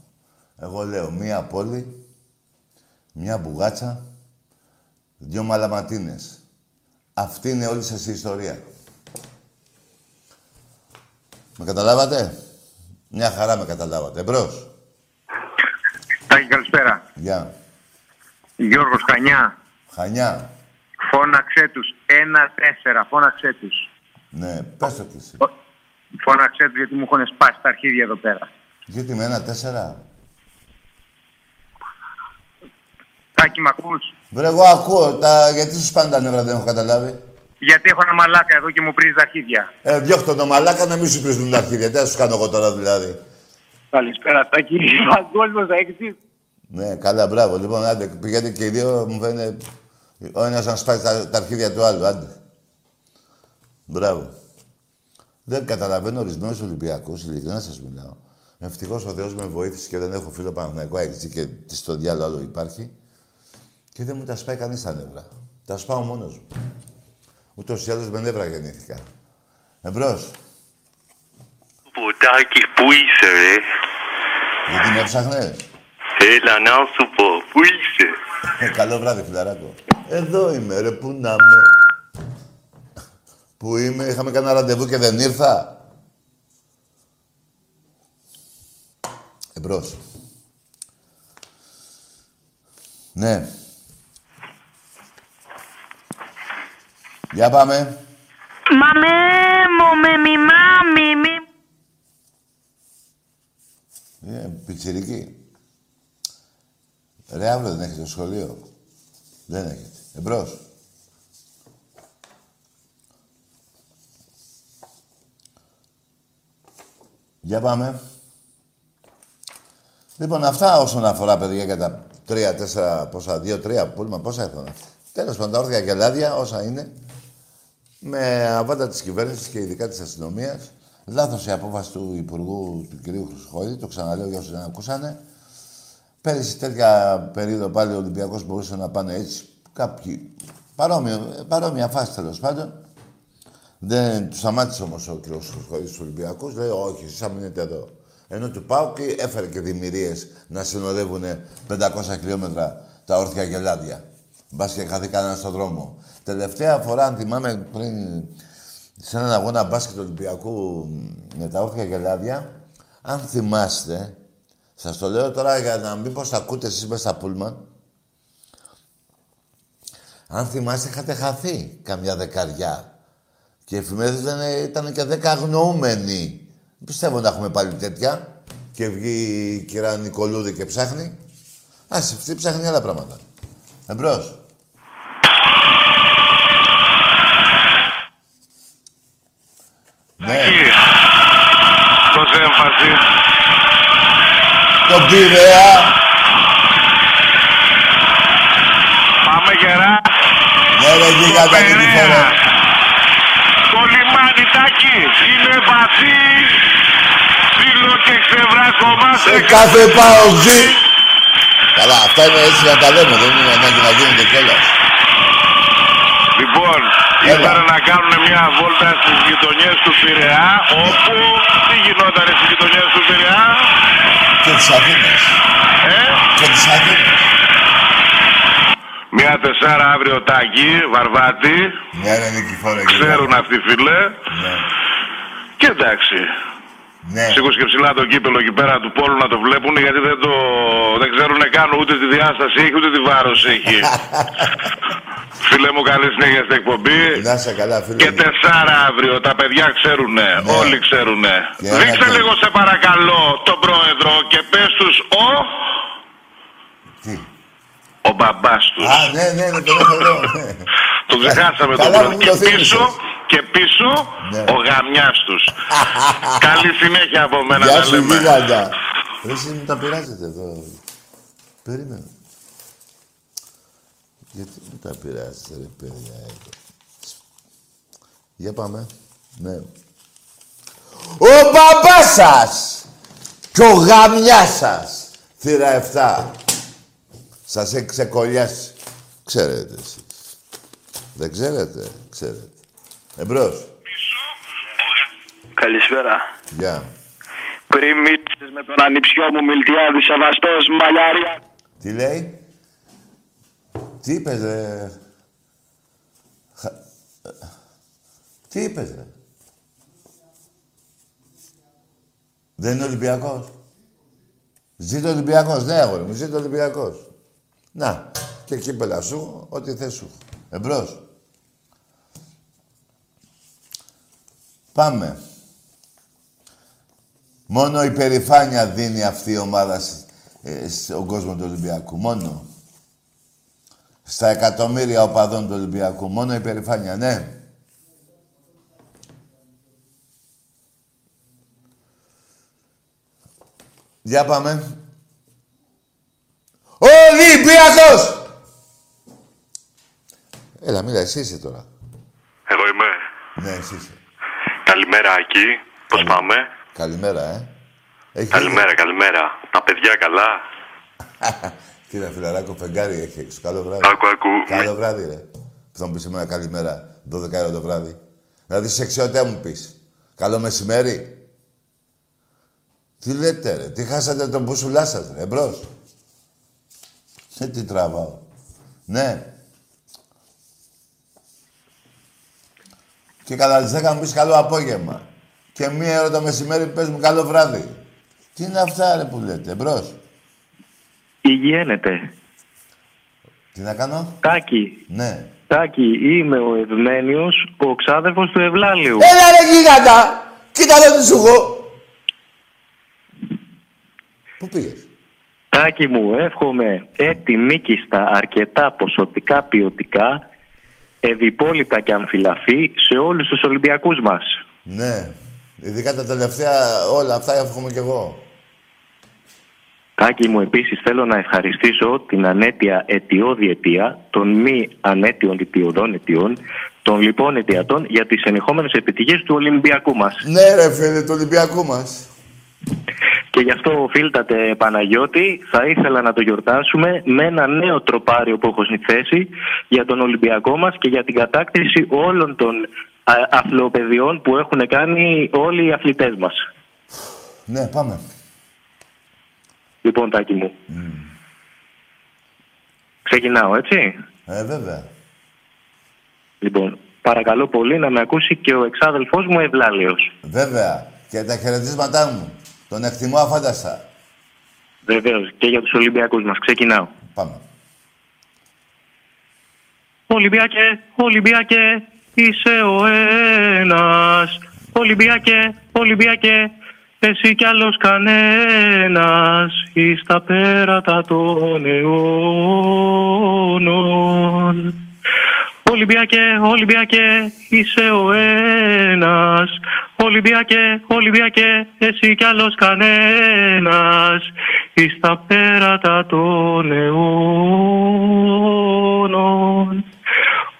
Εγώ λέω μία πόλη, μία μπουγάτσα, δυο μαλαματίνες. Αυτή είναι όλη σας η ιστορία. Με καταλάβατε; Μια χαρά με καταλάβατε. Εμπρός. Τάκη, καλησπέρα. Γεια. Γιώργος Χανιά. Χανιά. Φώναξέ τους. Ένα-τέσσερα. Φώναξέ τους. Ναι, πες το κι εσύ. Φώναξέ τους γιατί μου έχουν σπάσει τα αρχίδια εδώ πέρα. Γιατί με ένα τέσσερα; Τάκη, μ' ακούς; Βρε, εγώ ακούω. Τα... Γιατί σου πάνε τα νεύρα, δεν έχω καταλάβει; Γιατί έχω ένα μαλάκα εδώ και μου πρίζεις τα αρχίδια. Ε, διώχτω το μαλάκα να μην σου πρίζουν τα αρχίδια. Τι θα σου κάνω εγώ τώρα δηλαδή; Καλησπέρα, Τάκη. Παγκόσμιο θα έχεις Ναι, καλά, μπράβο. Λοιπόν, άντε, πηγαίνετε και οι δύο, μου φαίνεται ο ένας να σπάσει τα, τα αρχίδια του άλλου. Άντε. Μπράβο. Δεν καταλαβαίνω ορισμένου Ολυμπιακού, ειλικρινά σας μιλάω. Ευτυχώς ο Θεός με βοήθησε και δεν έχω φίλο Παναγενικό έτσι και στο διάλογο άλλο υπάρχει. Και δεν μου τα σπάει κανείς τα νεύρα. Τα σπάω μόνος μου. Ούτως ή άλλως με νεύρα γεννήθηκα. Εμπρός. Ποτάκι, πού είσαι, ρε; Γιατί με έψαχνε. Έλα να σου πω, πού είσαι; Ε, καλό βράδυ, φιλαράκο. Εδώ είμαι, ρε, πού να είμαι. Πού είμαι, είχαμε κανένα ραντεβού και δεν ήρθα; Εμπρός. Ναι. Για πάμε. Μαμέ μου με μη μάμι μη. Ε, πιτσιρική. Ρε, αύριο δεν έχετε το σχολείο. Δεν έχετε. Εμπρός. Για πάμε. Λοιπόν, αυτά όσον αφορά, παιδιά, για τα τρία, τέσσερα, πόσα, δύο, τρία πούλμα, πόσα έχουν αυτά. Τέλος πάντων, τα όρθια και λάδια, όσα είναι, με αβάντα της κυβέρνησης και ειδικά της αστυνομίας. Λάθος η απόφαση του Υπουργού του κ. Χρυσοχοίδη, το ξαναλέω για όσους δεν ακούσανε. Πέρυσι τέτοια περίοδο πάλι ο Ολυμπιακός μπορούσε να πάνε έτσι. Κάποιοι, παρόμοια, παρόμοια φάση τέλος πάντων. Δεν του σταμάτησε όμως ο κ. Χρυσοχοίδης τους Ολυμπιακούς. Λέει: Όχι, εσείς θα μείνετε εδώ. Ενώ του πάω και έφερε και δημιουργίες να συνοδεύουν 500 χιλιόμετρα τα όρθια γελάδια. Μπας και χαθεί κανένας στον δρόμο. Τελευταία φορά, αν θυμάμαι πριν σε έναν αγώνα μπάσκετ του Ολυμπιακού με τα όρθια γελάδια, αν θυμάστε, σας το λέω τώρα για να μην πως ακούτε εσείς μέσα στα πούλμαν, αν θυμάστε είχατε χαθεί καμιά δεκαριά. Και οι εφημερίδες λένε ήταν και δέκα αγνοούμενοι. Πιστεύω να έχουμε πάλι τέτοια. Και βγει η κυρία Νικολούδη και ψάχνει. Ας αυτή ψάχνει άλλα πράγματα. Εμπρός. Ναι, Τόση έμφαση. τον Πειραιά. Πάμε γερά. Ναι, ρε γίγαντα και τη φορά. Το λιμάνι τάκι είναι βαθύ. Φίλο και ξεβράκωμα Σε κάθε παουτζή. Καλά, αυτά είναι έτσι να τα λέμε, δεν είναι ανάγκη να γίνονται κιόλας. Λοιπόν, Έλα. ήρθαν να κάνουν μια βόλτα στις γειτονιές του Πειραιά, όπου τι γινόταν στις γειτονιές του Πειραιά, Και της Αθήνας. ε; Και της Αθήνας. Μια τεσσάρα αύριο τάκι, βαρβάτη, Ναι, ρε Νικηφόρε. ξέρουν αυτοί φίλε. Ναι. Και εντάξει, Ναι. σήκωσε και ψηλά το κύπελο εκεί πέρα του πόλου να το βλέπουν γιατί δεν, το, δεν ξέρουν καν ούτε τη διάσταση έχει ούτε τη βάρος έχει. Φίλε μου καλή συνέχεια στην εκπομπή. Να είσαι καλά, φίλε. Και μου. τεσσάρα αύριο, τα παιδιά ξέρουνε, Ναι. όλοι ξέρουνε. Και ένα Δείξε και- λίγο σε παρακαλώ τον πρόεδρο και πες τους ο, Τι; ο μπαμπάς τους. Α, ναι, ναι, ναι, τον έχω εδώ. ναι. Τον ξεχάσαμε τον Καλά πρόεδρο. μου Και το πίσω, θύμισες. και πίσω Ναι. ο γαμιάς τους. Καλή συνέχεια από μένα Γεια να σου, λέμε. γίγαντα. Ρε, εσείς μου τα πειράζετε εδώ. Περίμενε. Γιατί μου τα πειράζετε, ρε παιδιά, εδώ. Για πάμε. Ναι. Ο μπαμπάς σας και ο γαμιάς σας. Θύρα 7. Σας έχει ξεκολλιάσει. Ξέρετε εσείς. Δεν ξέρετε. Ξέρετε. Εμπρός. Καλησπέρα. Γεια. Πριν μίλησες με τον ανιψιό μου Μιλτιάδη Σεβαστός Μαλιάρια. Τι λέει; Τι είπες, ρε; Χα- ε, Τι είπες, ρε; Δεν είναι Ολυμπιακός. Ζήτω Ολυμπιακός, ναι, αγόρι μου, ζήτω Ολυμπιακός. Να, και κύπελα σου, ό,τι θες σου. Εμπρός. Πάμε. Μόνο η περηφάνεια δίνει αυτή η ομάδα σ- ε, στον κόσμο του Ολυμπιακού. Μόνο. Στα εκατομμύρια οπαδών του Ολυμπιακού. Μόνο η περηφάνεια, ναι. Για πάμε. Ολυμπιακός! Έλα, μίλα, εσύ είσαι τώρα. Εγώ είμαι. Ναι, εσύ είσαι. Καλημέρα εκεί. Πώς πάμε; Καλημέρα, ε. Έχεις Καλημέρα, καλημέρα. Τα παιδιά καλά; Κύριε Φιλαράκο, φεγγάρι έχει έξω. Καλό βράδυ. Άκου, άκου. Καλό βράδυ, ρε. Θα μου πεις σήμερα καλημέρα, 12 ώρα το βράδυ. Δηλαδή σε εξαιωτέ μου πεις. Καλό μεσημέρι. Τι λέτε, ρε. Τι χάσατε τον μπουσουλά σας, ρε. Εμπρός. Ε, τι τραβάω. Ναι. Και κατά τις 10 μου πεις καλό απόγευμα. Και μία ώρα το μεσημέρι πες μου καλό βράδυ. Τι είναι αυτά, ρε, που λέτε. Εμπρός. Υγιένεται. Τι να κάνω; Τάκη, Ναι. Τάκη, είμαι ο Ευμένιος, ο ξάδερφος του Ευλάλιου. Έλα ρε γίγαντα! Κοίτα εδώ τι σου έχω. Πού πήγες; Τάκη μου, εύχομαι έτη νίκιστα αρκετά ποσοτικά ποιοτικά, ευυπόλυτα και αμφιλαφή σε όλους τους Ολυμπιακούς μας. Ναι. Ειδικά τα τελευταία όλα αυτά εύχομαι κι εγώ. Τάκη μου, επίσης θέλω να ευχαριστήσω την ανέτεια αιτιώδη αιτία των μη ανέτειων αιτιωδών αιτιών, των λοιπόν αιτιατών για τις ενεχόμενες επιτυχίες του Ολυμπιακού μας. Ναι ρε φίλε, του Ολυμπιακού μας. Και γι' αυτό οφείλτατε Παναγιώτη, θα ήθελα να το γιορτάσουμε με ένα νέο τροπάριο που έχω συνηθέσει για τον Ολυμπιακό μας και για την κατάκτηση όλων των α, αθλοπαιδιών που έχουν κάνει όλοι οι αθλητές μας. Ναι, πάμε. Λοιπόν, Τάκη μου. Ξεκινάω, έτσι; Ε, βέβαια. Λοιπόν, παρακαλώ πολύ να με ακούσει και ο εξάδελφός μου Ευλάλιος. Βέβαια. Και τα χαιρετίσματά μου. Τον εκτιμώ αφάνταστα. Βεβαίως, και για τους Ολυμπιακούς μας. Ξεκινάω. Πάμε. Ολυμπιακέ, Ολυμπιακέ, είσαι ο ένας. Ολυμπιακέ, Ολυμπιακέ, εσύ κι άλλος κανένας. Εις τα πέρατα των αιώνων. Ολυμπιακέ, Ολυμπιακέ, είσαι ο ένας. Ολυμπιακέ, Ολυμπιακέ, εσύ κι άλλος κανένας. Εις τα πέρατα των αιώνων.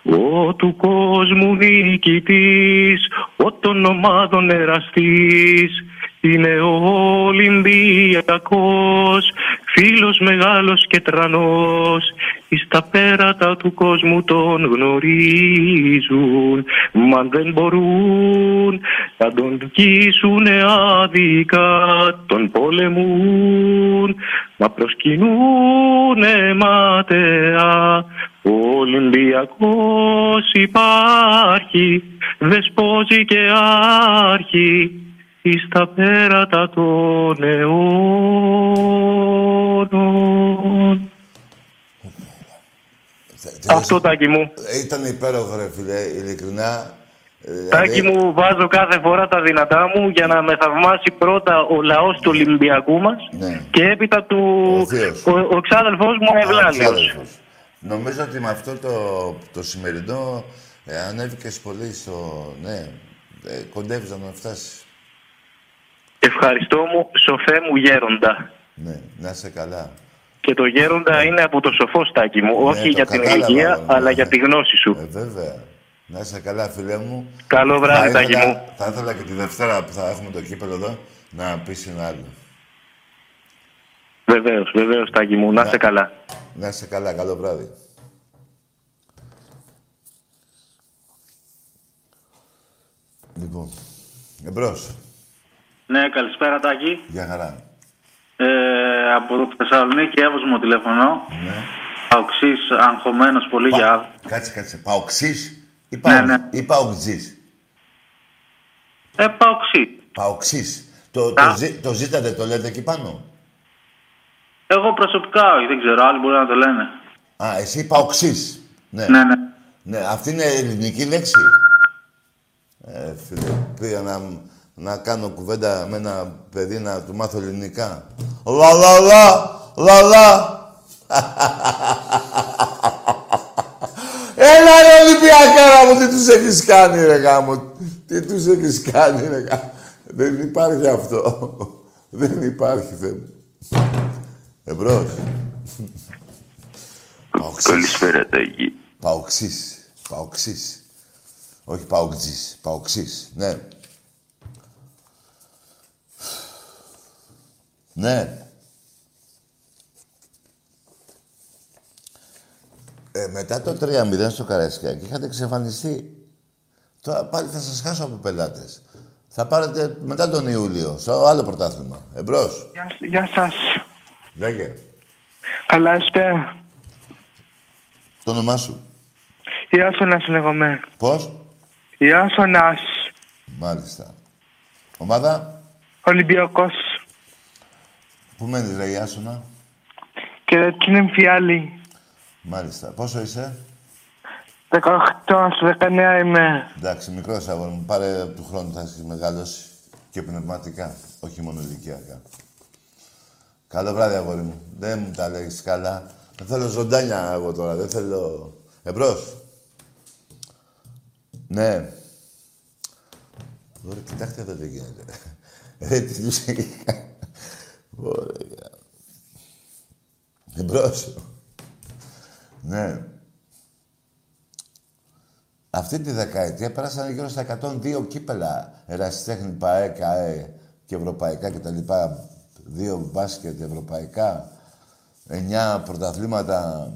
Ο του κόσμου νικητής, ο των ομάδων εραστής, είναι ο Ολυμπιακός, φίλος μεγάλος και τρανός, εις τα πέρατα του κόσμου τον γνωρίζουν, μα δεν μπορούν να τον δικήσουνε άδικα, τον πολεμούν, μα προσκυνούνε ματέα, ο Ολυμπιακός υπάρχει, δεσπόζει και άρχει, εις τα πέρατα των αιώνων. Αυτό, Τάκη μου. Ε, Ήταν υπέροχο ρε φίλε, ειλικρινά. Ε, Τάκη δηλαδή, μου, βάζω κάθε φορά τα δυνατά μου για να με θαυμάσει πρώτα ο λαός του Ολυμπιακού μας Ναι. και έπειτα του Ο Θείος. ο, ο ξάδελφός μου ο Ευλάλιος. Ξάδελφος. Νομίζω ότι με αυτό το, το σημερινό ε, ανέβηκες πολύ στο... Ναι, ε, κοντεύεις να φτάσεις. Ευχαριστώ μου, σοφέ μου γέροντα. Ναι, να είσαι καλά. Και το γέροντα είναι από το σοφό στάκι μου, όχι Ναι, το για την κατάλαβα, ηλικία, ναι. αλλά για τη γνώση σου. Ε, βέβαια. Να είσαι καλά, φίλε μου. Καλό βράδυ, Θα Τάκη ήθελα- μου. Θα ήθελα και τη Δευτέρα που θα έχουμε το κύπελο εδώ να πεις ένα άλλο. Βεβαίως, βεβαίως, Τάκη μου, να είσαι καλά. Να είσαι καλά, καλό βράδυ. Λοιπόν. Εμπρός. Ναι, καλησπέρα Τάκη. Γεια χαρά. Ε, από το Θεσσαλονίκη έβαζε τηλέφωνο. Ναι. Αοξής, αγχωμένος πολύ Πα- για... Κάτσε, κάτσε. Παοξής ή, Ναι, παο... ναι. ή παοξής; Ε, Παοξή. Παοξής. Το, το, Α. ζή, το ζήτατε, το λέτε εκεί πάνω; Εγώ προσωπικά όχι, δεν ξέρω, άλλοι μπορεί να το λένε. Α, εσύ παοξής. Ναι. Ναι, ναι. Ναι, αυτή είναι ελληνική λέξη. Ε, φίλε, πήγα να, να κάνω κουβέντα με ένα παιδί να του μάθω ελληνικά. Λα, λα, λα, λα, λα. Έλα ρε Ολυμπιακάρα μου, τι τους έχεις κάνει ρε γάμο. Τι τους έχεις κάνει ρε γάμο. Δεν υπάρχει αυτό. Δεν υπάρχει, Θεέ μου. Εμπρός. Παοξής. Καλησπέρα Τάκη. Παοξής. Παοξής. Όχι παοξής. Παοξής. Ναι. Ναι. Ε, μετά το 3-0 στο Καραϊσκάκι είχατε εξαφανιστεί. Τώρα πάλι θα σας χάσω από πελάτες. Θα πάρετε μετά τον Ιούλιο, στο άλλο πρωτάθλημα. Εμπρός. Γεια, γεια σας. Λέγε. Καλησπέρα. Το όνομά σου. Ιάσονας λέγομαι. Πώς; Ιάσονας. Μάλιστα. Ομάδα; Ολυμπιακός. Πού μένεις ρε Ιάσονα. Και την εμφιάλη. Μάλιστα. Πόσο είσαι; 18 στους 19 είμαι. Εντάξει, μικρός αγόρι μου. Πάρε του χρόνου θα έχεις μεγαλώσει και πνευματικά, όχι μόνο ηλικιακά. Καλό βράδυ, αγόρι μου. Δεν μου τα λέγεις καλά. Δεν θέλω ζωντάνια εγώ τώρα. Δεν θέλω... Εμπρός. Ναι. Ωραία, κοιτάξτε εδώ τι γίνεται. Ρε, τι τους έχει κάνει. Ωραία. Εμπρός. Ναι. Αυτή τη δεκαετία πέρασαν γύρω στα 102 κύπελα ερασιτέχνη, ΠαΕ, ΚΑΕ και ευρωπαϊκά κτλ. Δύο μπάσκετ ευρωπαϊκά, εννιά πρωταθλήματα.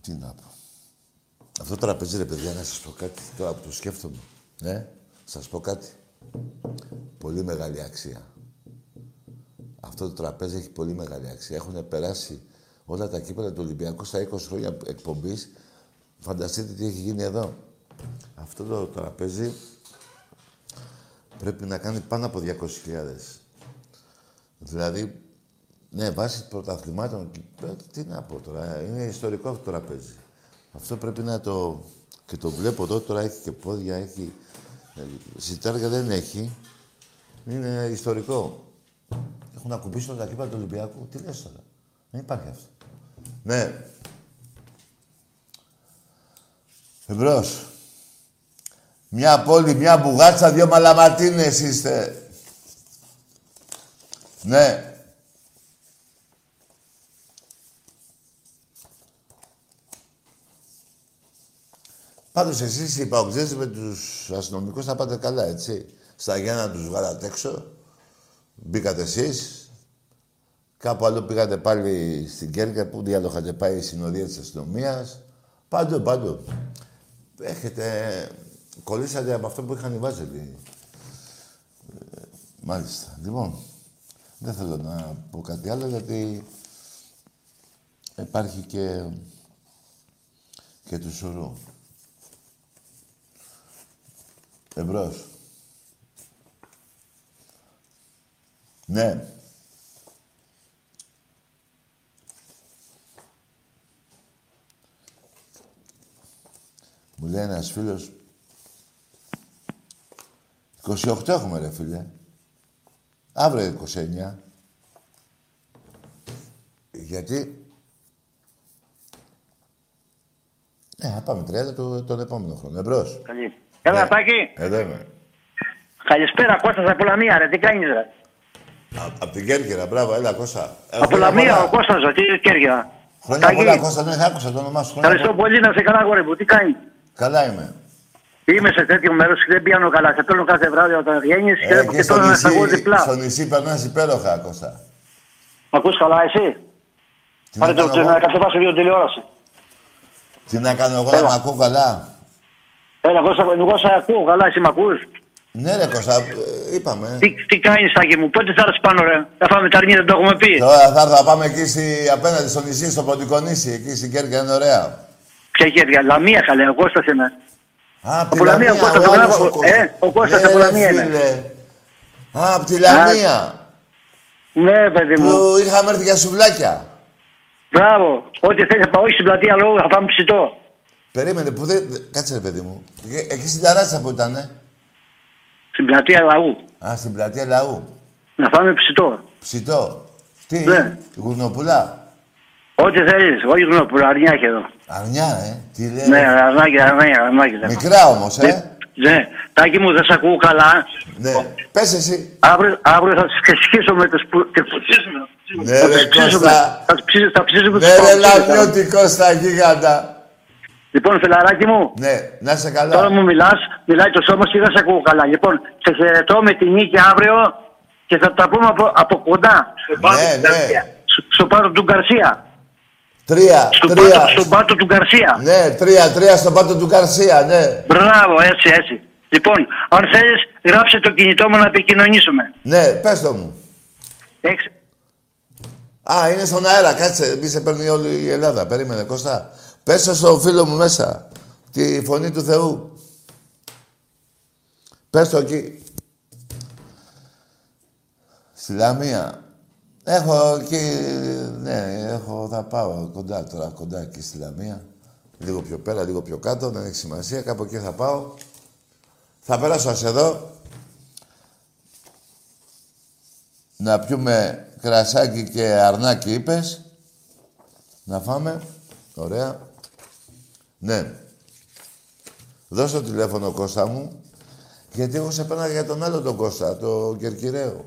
Τι να πω. Αυτό το τραπέζι, ρε παιδιά, να σας πω κάτι, τώρα που το σκέφτομαι. Ναι, σας πω κάτι. Πολύ μεγάλη αξία. Αυτό το τραπέζι έχει πολύ μεγάλη αξία. Έχουν περάσει όλα τα κύπελα του Ολυμπιακού στα 20 χρόνια εκπομπής. Φανταστείτε τι έχει γίνει εδώ. Αυτό το τραπέζι πρέπει να κάνει πάνω από 200.000. Δηλαδή, ναι, βάσει πρωταθλημάτων, ε, τι να πω τώρα, είναι ιστορικό αυτό το τραπέζι. Αυτό πρέπει να το... Και το βλέπω εδώ, τώρα έχει και πόδια, έχει... ε, Σιτάρια δεν έχει. Είναι ιστορικό. Έχουν ακουμπήσει όλα τα κύπελα του Ολυμπιακού. Τι λες τώρα; Δεν υπάρχει αυτό. Ναι. Εμπρός. Μια πόλη, μια μπουγάτσα, δύο μαλαματίνες είστε. Ναι. Πάντως εσείς οι παοξές με τους αστυνομικούς θα πάτε καλά, έτσι. Στα Γιάννα τους βγάλατε έξω. Μπήκατε εσείς. Κάπου αλλού πήγατε πάλι στην Κέρκα που διάλογο είχατε πάει η συνοδεία της αστυνομίας. Παντού, παντού. Έχετε... Κολλήσατε από αυτό που είχαν οι Βάζελοι. Ε, Μάλιστα. Λοιπόν, δεν θέλω να πω κάτι άλλο γιατί υπάρχει και, και του σουρού. Εμπρός. Ναι. Μου λέει ένας φίλος 28 έχουμε ρε φίλε. Αύριο 29. Γιατί... Ε, θα πάμε 30 το, τον επόμενο χρόνο. Εμπρός. Καλή. Έλα, Ναι. Τάκη. Εδώ είμαι. Καλησπέρα, Κώστας από Λαμία, ρε. Τι κάνεις, ρε; Α- Απ' την Κέρκυρα, μπράβο, έλα Κώστα. Ε, Από χρόνια Λαμία, πολλά. ο Κώστας, ο κύριος Κέρκυρα. Χρόνια Τάκη. πολλά, Κώστα, δεν άκουσα το όνομά σου. Χρόνια Ευχαριστώ πολλά. πολύ να σε καλά, αγόρι μου. Τι κάνεις; Καλά είμαι. Είμαι σε τέτοιο μέρος και δεν πιάνω καλά. Σε παίρνω κάθε βράδυ όταν βγαίνεις και, Ε, και, και στο τώρα να σε εγώ νησί, διπλά. στο νησί περνάς υπέροχα, Κώστα. Μ' ακούς καλά, εσύ; Τι να Πάρε το κάνω να εγώ, κατεβάσω λίγο τηλεόραση. τι να κάνω εγώ να Έλα. μ' ακούω καλά; Έλα, εγώ, σε- εγώ σε ακούω, καλά, εσύ με ακούς; Ναι, ρε Κώστα, ε, είπαμε. Τι, τι κάνεις, Τάκη μου, πότε θα έρθεις πάνω, ρε; Θα φάμε τα αρνία, δεν το έχουμε πει. Τώρα θα έρθω να πάμε εκεί στη, απέναντι στο νησί, στο Ποντικό νησί. Εκεί στην Κέρκυρα είναι ωραία. Ποια χέρια, Λαμία καλέ, ο Κώστας είμαι. Α, απ' τη Από Λαμία, ο Λαμία, Κώστας, ο ο άλλος Κώστας, ο Κώστας. ε, ο Κώστας Ναι, από ρε, Λαμία είναι. φίλε. Α, απ' τη Λαμία. Ναι, παιδί μου. Που είχαμε έρθει για σουβλάκια. Μπράβο. Ό,τι θέλεις να πάω, όχι στην πλατεία λόγω, θα πάμε ψητό. Περίμενε, που δεν... Κάτσε ρε παιδί μου. Ε, Εκεί στην ταράτσα που ήτανε. Στην πλατεία λαού. Α, στην πλατεία λαού. Να φάμε ψητό. Ψητό. Τι, Ναι. γουρνοπουλά. Ό,τι θέλεις, όχι γνώπουλα, αρνιά έχει εδώ. Αρνιά, ε. Τι λέει. Ναι, αρνάκι, αρνάκι, αρνάκι. ναι. Μικρά όμως, ε. Ναι, Τάκη μου, δεν σε ακούω καλά. Ναι. Πες εσύ. Αύριο, αύριο θα τις ξεσχίσω με τις που... και- Ναι, θα ρε, τις ψήσουμε. Κώστα. Θα τις ψήσουμε, θα ψήσουμε Ναι, τους ρε, παοξίδες, θα. λαμιώτη Κώστα, γίγαντα. Λοιπόν, φιλαράκι μου, Ναι, να είσαι καλά. τώρα μου μιλάς, μιλάει το σώμα σου και δεν σε ακούω καλά. Λοιπόν, σε χαιρετώ με τη νίκη αύριο και θα τα πούμε από, από κοντά. Στο πάτο Ναι, του ναι. Γκαρσία. Στο- Στο πάτο του Γκαρσία. Τρία, Στο τρία. πάτο, στον πάτο του Γκαρσία. Ναι, τρία, τρία στον πάτο του Καρσία, ναι. Μπράβο, έτσι, έτσι. Λοιπόν, αν θέλεις, γράψε το κινητό μου να επικοινωνήσουμε. Ναι, πες το μου. Έξι. Α, είναι στον αέρα, κάτσε. Μη σε παίρνει όλη η Ελλάδα. Περίμενε, Κώστα. Πες το στο φίλο μου μέσα. Τη φωνή του Θεού. Πες το εκεί. Στη Λαμία. Έχω εκεί, ναι, έχω, θα πάω κοντά τώρα, κοντά εκεί στη Λαμία. Λίγο πιο πέρα, λίγο πιο κάτω, δεν έχει σημασία, κάπου εκεί θα πάω. Θα περάσω ας εδώ. Να πιούμε κρασάκι και αρνάκι, είπες. Να φάμε. Ωραία. Ναι. Δώσ' το τηλέφωνο, Κώστα μου. Γιατί εγώ σε πένα για τον άλλο τον Κώστα, το Κερκυραίο.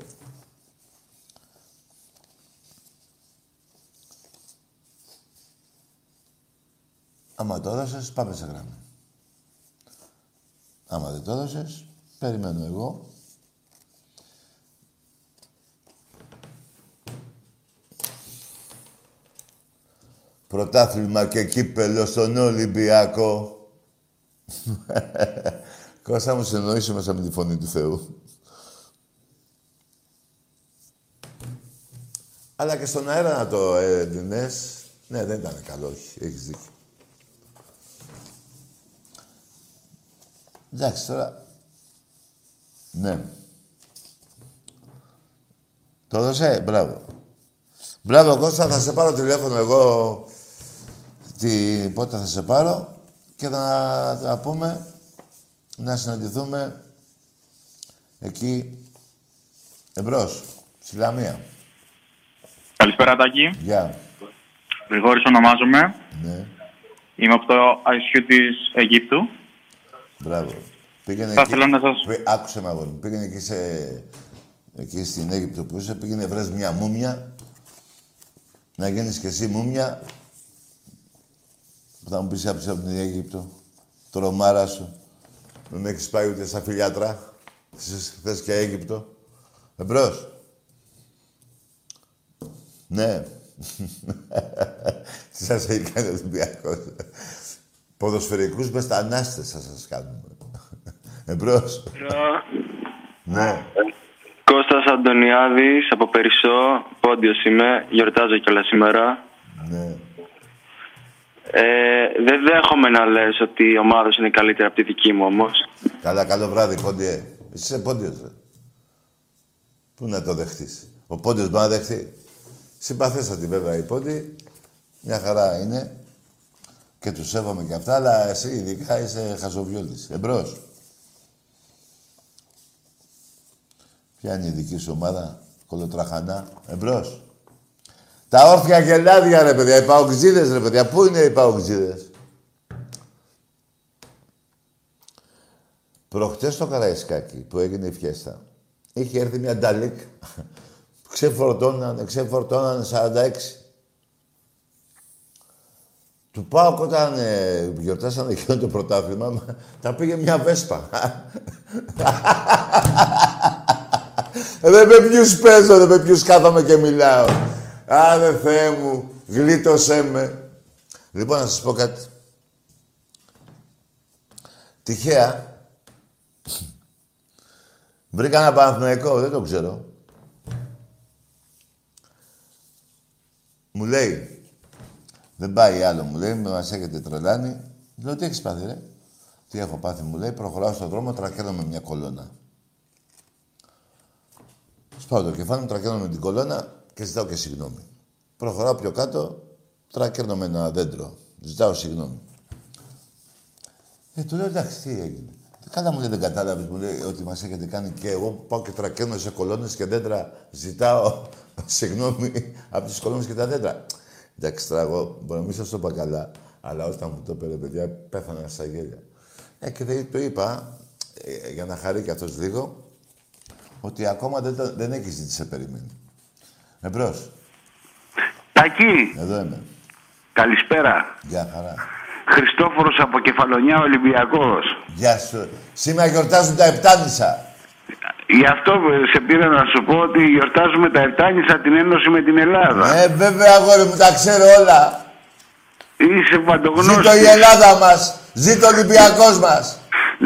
Άμα το έδωσες, πάμε σε γράμμα. Άμα δεν το έδωσες, περιμένω εγώ. Πρωτάθλημα και κύπελο στον Ολυμπιακό. Κώστα μου, σε εννοήσω μέσα με τη φωνή του Θεού. Αλλά και στον αέρα να το έδινες. Ναι, δεν ήταν καλό, όχι. Έχεις δίκιο. Εντάξει, τώρα... Ναι. Το έδωσε, μπράβο. Μπράβο, Κώστα, θα σε πάρω τηλέφωνο εγώ. Τι, πότε θα σε πάρω και θα τα πούμε να συναντηθούμε εκεί εμπρός, στη Λαμία. Καλησπέρα Τάκη. Γεια. Γρηγόρης ονομάζομαι. Ναι, Είμαι από το ICU της Αιγύπτου. μπράβο. Πήγαινε Θα εκεί... ήθελα να σας- Πή- Άκουσε με αγόρι μου. Πήγαινε εκεί, σε... εκεί στην Αίγυπτο που είσαι, πήγαινε βρες μια μούμια. Να γίνεις κι εσύ μούμια. Που θα μου πεις άψε από την Αίγυπτο. Τρομάρα σου. Δεν έχεις πάει ούτε στα φιλιάτρα. Θες- Θες και Αίγυπτο. Εμπρός. Ναι. Τι σας έχει κάνει ο Ολυμπιακός. Ποδοσφαιρικούς μπεστανάστες θα σας κάνουμε. Εμπρός. Ναι. Κώστας Αντωνιάδης από Περισσό, πόντιος είμαι, γιορτάζω κιόλας σήμερα. Ναι. Ε, δεν δέχομαι να λες ότι η ομάδα σου είναι καλύτερη από τη δική μου όμως. Καλά, καλό βράδυ, Πόντιε. Εσύ είσαι Πόντιος, ρε. Πού να το δεχτείς. Ο Πόντιος μπορεί να δεχτεί. Συμπαθέστατη βέβαια η Πόντι. Μια χαρά είναι. Και τους σέβομαι και αυτά, αλλά εσύ ειδικά είσαι χαζοβιώτης. Εμπρός. Ποια είναι η δική σου ομάδα, κολοτραχανά. Εμπρός. Τα όρθια γελάδια, ρε παιδιά, οι παοξίδες, ρε παιδιά. Πού είναι οι παοξίδες; Προχτές στο Καραϊσκάκι που έγινε η φιέστα, είχε έρθει μια νταλίκ. Ξεφορτώνανε, ξεφορτώνανε 46. Του πάω όταν ε, γιορτάσανε εκείνο το πρωτάθλημα, τα πήγε μια βέσπα. Ε, Δεν με ποιους παίζω, δεν με ποιους κάθομαι και μιλάω. Άρε Θεέ μου, γλίτωσέ με. Λοιπόν, να σας πω κάτι. Τυχαία. Βρήκα ένα Παναθηναϊκό, δεν το ξέρω. Μου λέει, δεν πάει άλλο, μου λέει, μας έχετε τρελάνει. Λέω, τι έχεις πάθει, ρε; Τι έχω πάθει, μου λέει, προχωράω στον δρόμο, τρακαίνω με μια κολόνα. Σπάω το κεφάλι μου, τρακαίνω με την κολόνα και ζητάω και συγγνώμη. Προχωράω πιο κάτω, τρακαίνω με ένα δέντρο. Ζητάω συγγνώμη. Ε, του λέω, εντάξει, τι έγινε. Καλά μου λέει, δεν κατάλαβες, μου λέει ότι μας έχετε κάνει και εγώ πάω και τρακαίνω σε κολόνες και δέντρα. Ζητάω συγγνώμη από τις κολόνες και τα δέντρα. Εντάξει, τώρα εγώ μπορεί να μην σας το είπα καλά, αλλά όταν μου το είπε, παιδιά, πέθανα στα γέλια. Ε, και δεν το είπα, ε, για να χαρεί κι αυτός λίγο, ότι ακόμα δεν, το- δεν έχει ζητήσει σε περιμένει. Εμπρός. Τακί, Εδώ είμαι. καλησπέρα. Γεια χαρά. Χριστόφορος από Κεφαλονιά Ολυμπιακός. Γεια σου. Σήμερα γιορτάζουν τα Επτάνησα. Γι' αυτό σε πήρα να σου πω ότι γιορτάζουμε τα Επτάνησα την Ένωση με την Ελλάδα. Ε, βέβαια, αγόρι μου, τα ξέρω όλα. Είσαι παντογνώστης. Ζήτω η Ελλάδα μας. Ζήτω ο Ολυμπιακός μας.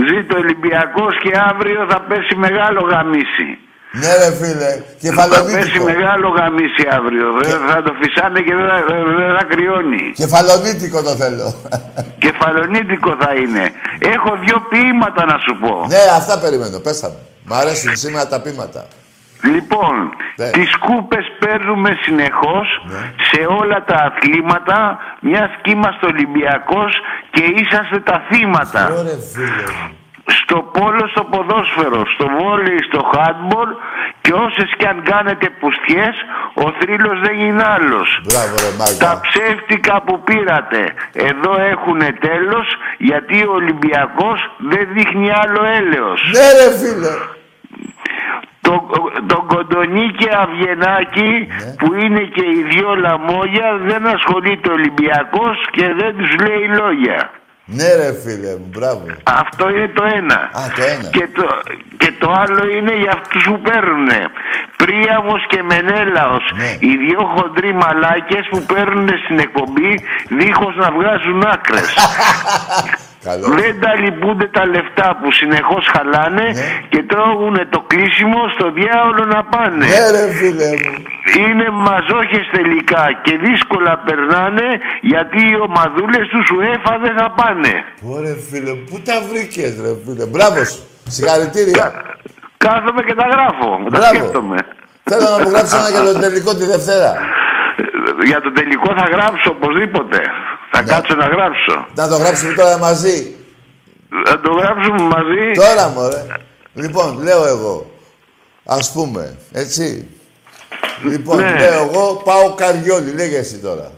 Ζήτω Ολυμπιακός και αύριο θα πέσει μεγάλο γαμίσι. Ναι, ρε φίλε. Θα πέσει Κεφαλονίτικο. μεγάλο γαμίσι αύριο. Δεν θα το φυσάνε και δεν θα, δεν θα κρυώνει. Κεφαλονίτικο το θέλω. Κεφαλονίτικο θα είναι. Έχω δύο ποίηματα να σου πω. ναι, αυτά περιμένω. Πέσαμε. Μ' αρέσουν σήμερα τα πείματα. Λοιπόν, Ναι. τις κούπες παίρνουμε συνεχώς σε όλα τα αθλήματα, μιας και είμαστε Ολυμπιακός και είσαστε τα θύματα. Ωραία, φίλε. Στο πόλο, στο ποδόσφαιρο, στο βόλεϊ, στο handball και όσες και αν κάνετε πουστιές, ο θρύλος δεν είναι άλλος. Μπράβο, ρε Μάγκα. Τα ψεύτικα που πήρατε εδώ έχουν τέλος γιατί ο Ολυμπιακός δεν δείχνει άλλο έλεος. Ναι, ρε φίλε. Το, το Κοντονί και Αυγενάκη Ναι. που είναι και οι δυο λαμόγια δεν ασχολείται ο Ολυμπιακός και δεν τους λέει λόγια. Ναι, ρε φίλε μου, μπράβο. Αυτό είναι το ένα. Α, το ένα. Και το, και το άλλο είναι για αυτούς που παίρνουν. Πρίαμος και Μενέλαος. Ναι. Οι δύο χοντροί μαλάκες που παίρνουν στην εκπομπή δίχως να βγάζουν άκρες. Καλό. Δεν τα λυπούνται τα λεφτά που συνεχώς χαλάνε Ναι. και τρώγουν το κλείσιμο στο διάολο να πάνε. Ναι, ρε φίλε μου. Είναι μαζόχες τελικά και δύσκολα περνάνε γιατί οι ομαδούλες τους UEFA δεν θα πάνε. Ωραία, φίλε μου. Πού τα βρήκες, ρε φίλε. Μπράβο σου. Συγχαρητήρια. Κάθομαι και τα γράφω, τα Μπράβο. σκέφτομαι. Θέλω να μου γράψεις ένα για το τελικό τη Δευτέρα. Για το τελικό θα γράψω οπωσδήποτε. Θα Ναι. κάτσω να γράψω. Να το γράψουμε τώρα μαζί. Θα το γράψουμε μαζί. Τώρα, μωρέ. Λοιπόν, λέω εγώ. Ας πούμε, έτσι. Λοιπόν, Ναι. λέω εγώ, πάω καριόλι. Λέγε εσύ τώρα.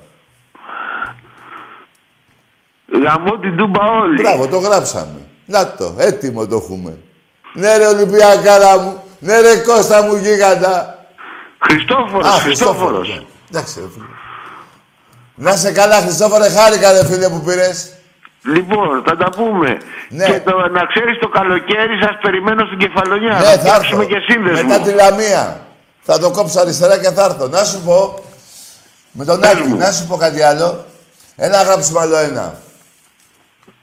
Γαμώ την τούμπα όλη. Μπράβο, το γράψαμε. Να το, έτοιμο το έχουμε. Ναι ρε Ολυμπιακάρα μου. Ναι ρε Κώστα μου γίγαντα. Χριστόφορος, Α, Χριστόφορος. ναι. Εντάξει ρε φίλε. Να σε καλά Χριστόφορε, χάρηκα ρε φίλε που πήρες. Λοιπόν, θα τα πούμε. Ναι. Και το, να ξέρεις το καλοκαίρι σας περιμένω στην Κεφαλονιά. Ναι, να θα έρθω. φτιάξουμε και σύνδεσμο. Μετά τη Λαμία. Θα το κόψω αριστερά και θα έρθω. Να σου πω, με τον Πες Άκη, μου. να σου πω κάτι άλλο. Ένα γράψουμε άλλο ένα.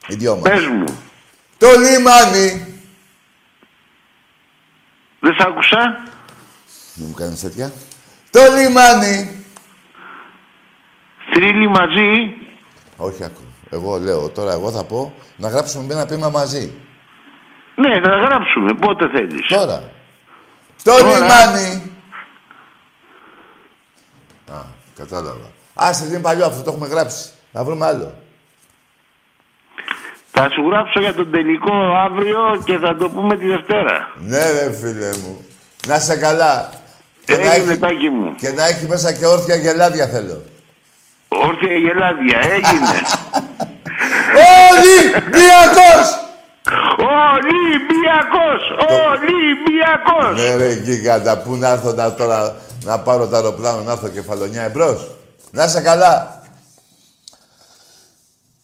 Οι δυο μας. Πες μου. Το λιμάνι. Δεν σ' άκουσα. Δεν μου κάνεις τέτοια. Το λιμάνι. Θρύλοι μαζί. Όχι ακόμα. Εγώ λέω, τώρα εγώ θα πω να γράψουμε ένα πείμα μαζί. Ναι, θα γράψουμε. Πότε θέλεις. Τώρα. Το Τώρα. λιμάνι. Α, κατάλαβα. Άσε, είναι παλιό αυτό, το έχουμε γράψει. Να βρούμε άλλο. Θα σου γράψω για τον τελικό αύριο και θα το πούμε τη Δευτέρα. Ναι, ρε φίλε μου. Να σε καλά. Και να, Έγινε έχει, τάκι μου. και να έχει μέσα και όρθια γελάδια θέλω. Όρθια γελάδια. Έγινε. Ολυμπιακός! Ολυμπιακός! Ολυμπιακός! Ναι ρε γίγαντα, πού να έρθω να, τώρα να πάρω το αεροπλάνο, να έρθω κεφαλονιά εμπρός. Να σε καλά.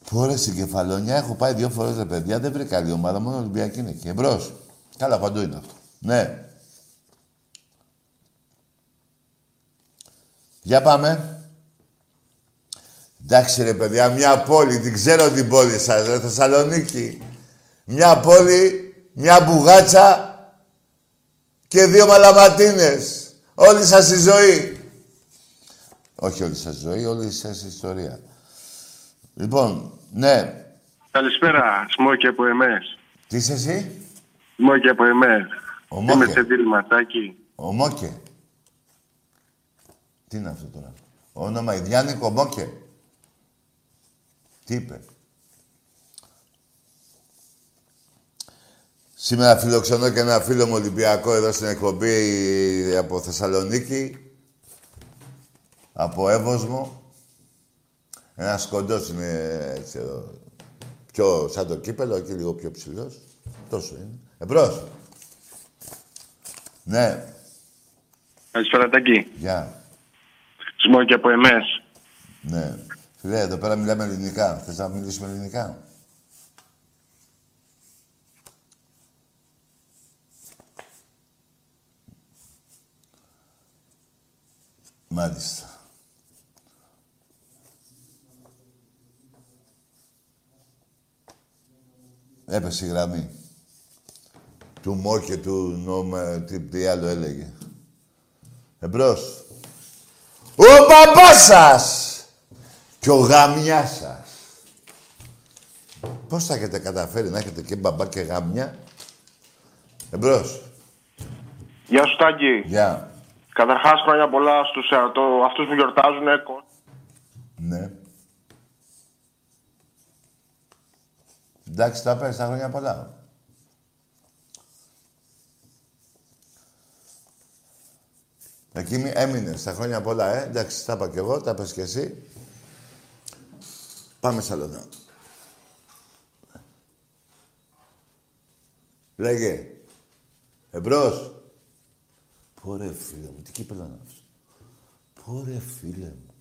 Πού ρε στην κεφαλονιά έχω πάει δύο φορές ρε παιδιά, δεν βρήκα άλλη ομάδα, μόνο Ολυμπιακή είναι εκεί. Εμπρός. Καλά παντού είναι αυτό. Ναι. Για πάμε. Εντάξει ρε παιδιά, μια πόλη, την ξέρω την πόλη σας, ρε Θεσσαλονίκη. μια πόλη, μια μπουγάτσα και δύο μαλαματίνες. Όλη σας η ζωή. Όχι όλη σας η ζωή, όλη σας η ιστορία. Λοιπόν, ναι. Καλησπέρα, Σμόκη από ΕΜΕΣ. Τι είσαι εσύ; Σμόκη από ΕΜΕΣ. Ο Είμαι Μόκε. σε δίληματάκι. Ο Μόκε. Τι είναι αυτό τώρα; Όνομα Ιδιάννικο Μόκε. Τι είπε; Σήμερα φιλοξενώ και ένα φίλο μου Ολυμπιακό εδώ στην εκπομπή από Θεσσαλονίκη. Από Εύωσμο. Ένας κοντός είναι έτσι εδώ. Πιο σαν το κύπελο και λίγο πιο ψηλός. Τόσο είναι. Εμπρός. Ναι. Καλησπέρα, Τάκη. Γεια. Σμόκη από ΕΜΕΣ. Ναι. Φίλε, εδώ πέρα μιλάμε ελληνικά. Θες να μιλήσουμε ελληνικά; Μάλιστα. Έπεσε η γραμμή. Του Μόρ και του Νόμε, τι, τι άλλο έλεγε. Εμπρός. Ο μπαμπάς σας και ο γαμιάς σας. Πώς θα έχετε καταφέρει να έχετε και μπαμπά και γαμιά. Εμπρός. Γεια σου Τάκη. Γεια. Καταρχάς χρόνια πολλά στους εαυτό, αυτούς που γιορτάζουν. ε, κο- Ναι. Εντάξει, τα πες, τα χρόνια πολλά. Εκεί μη- έμεινες τα χρόνια πολλά, ε. Εντάξει, τα είπα κι εγώ, τα πες κι εσύ. Πάμε σαλονά. Λέγε. Εμπρός. Πω ρε φίλε μου, τι κύπελο είναι αυτός. Πω ρε φίλε μου.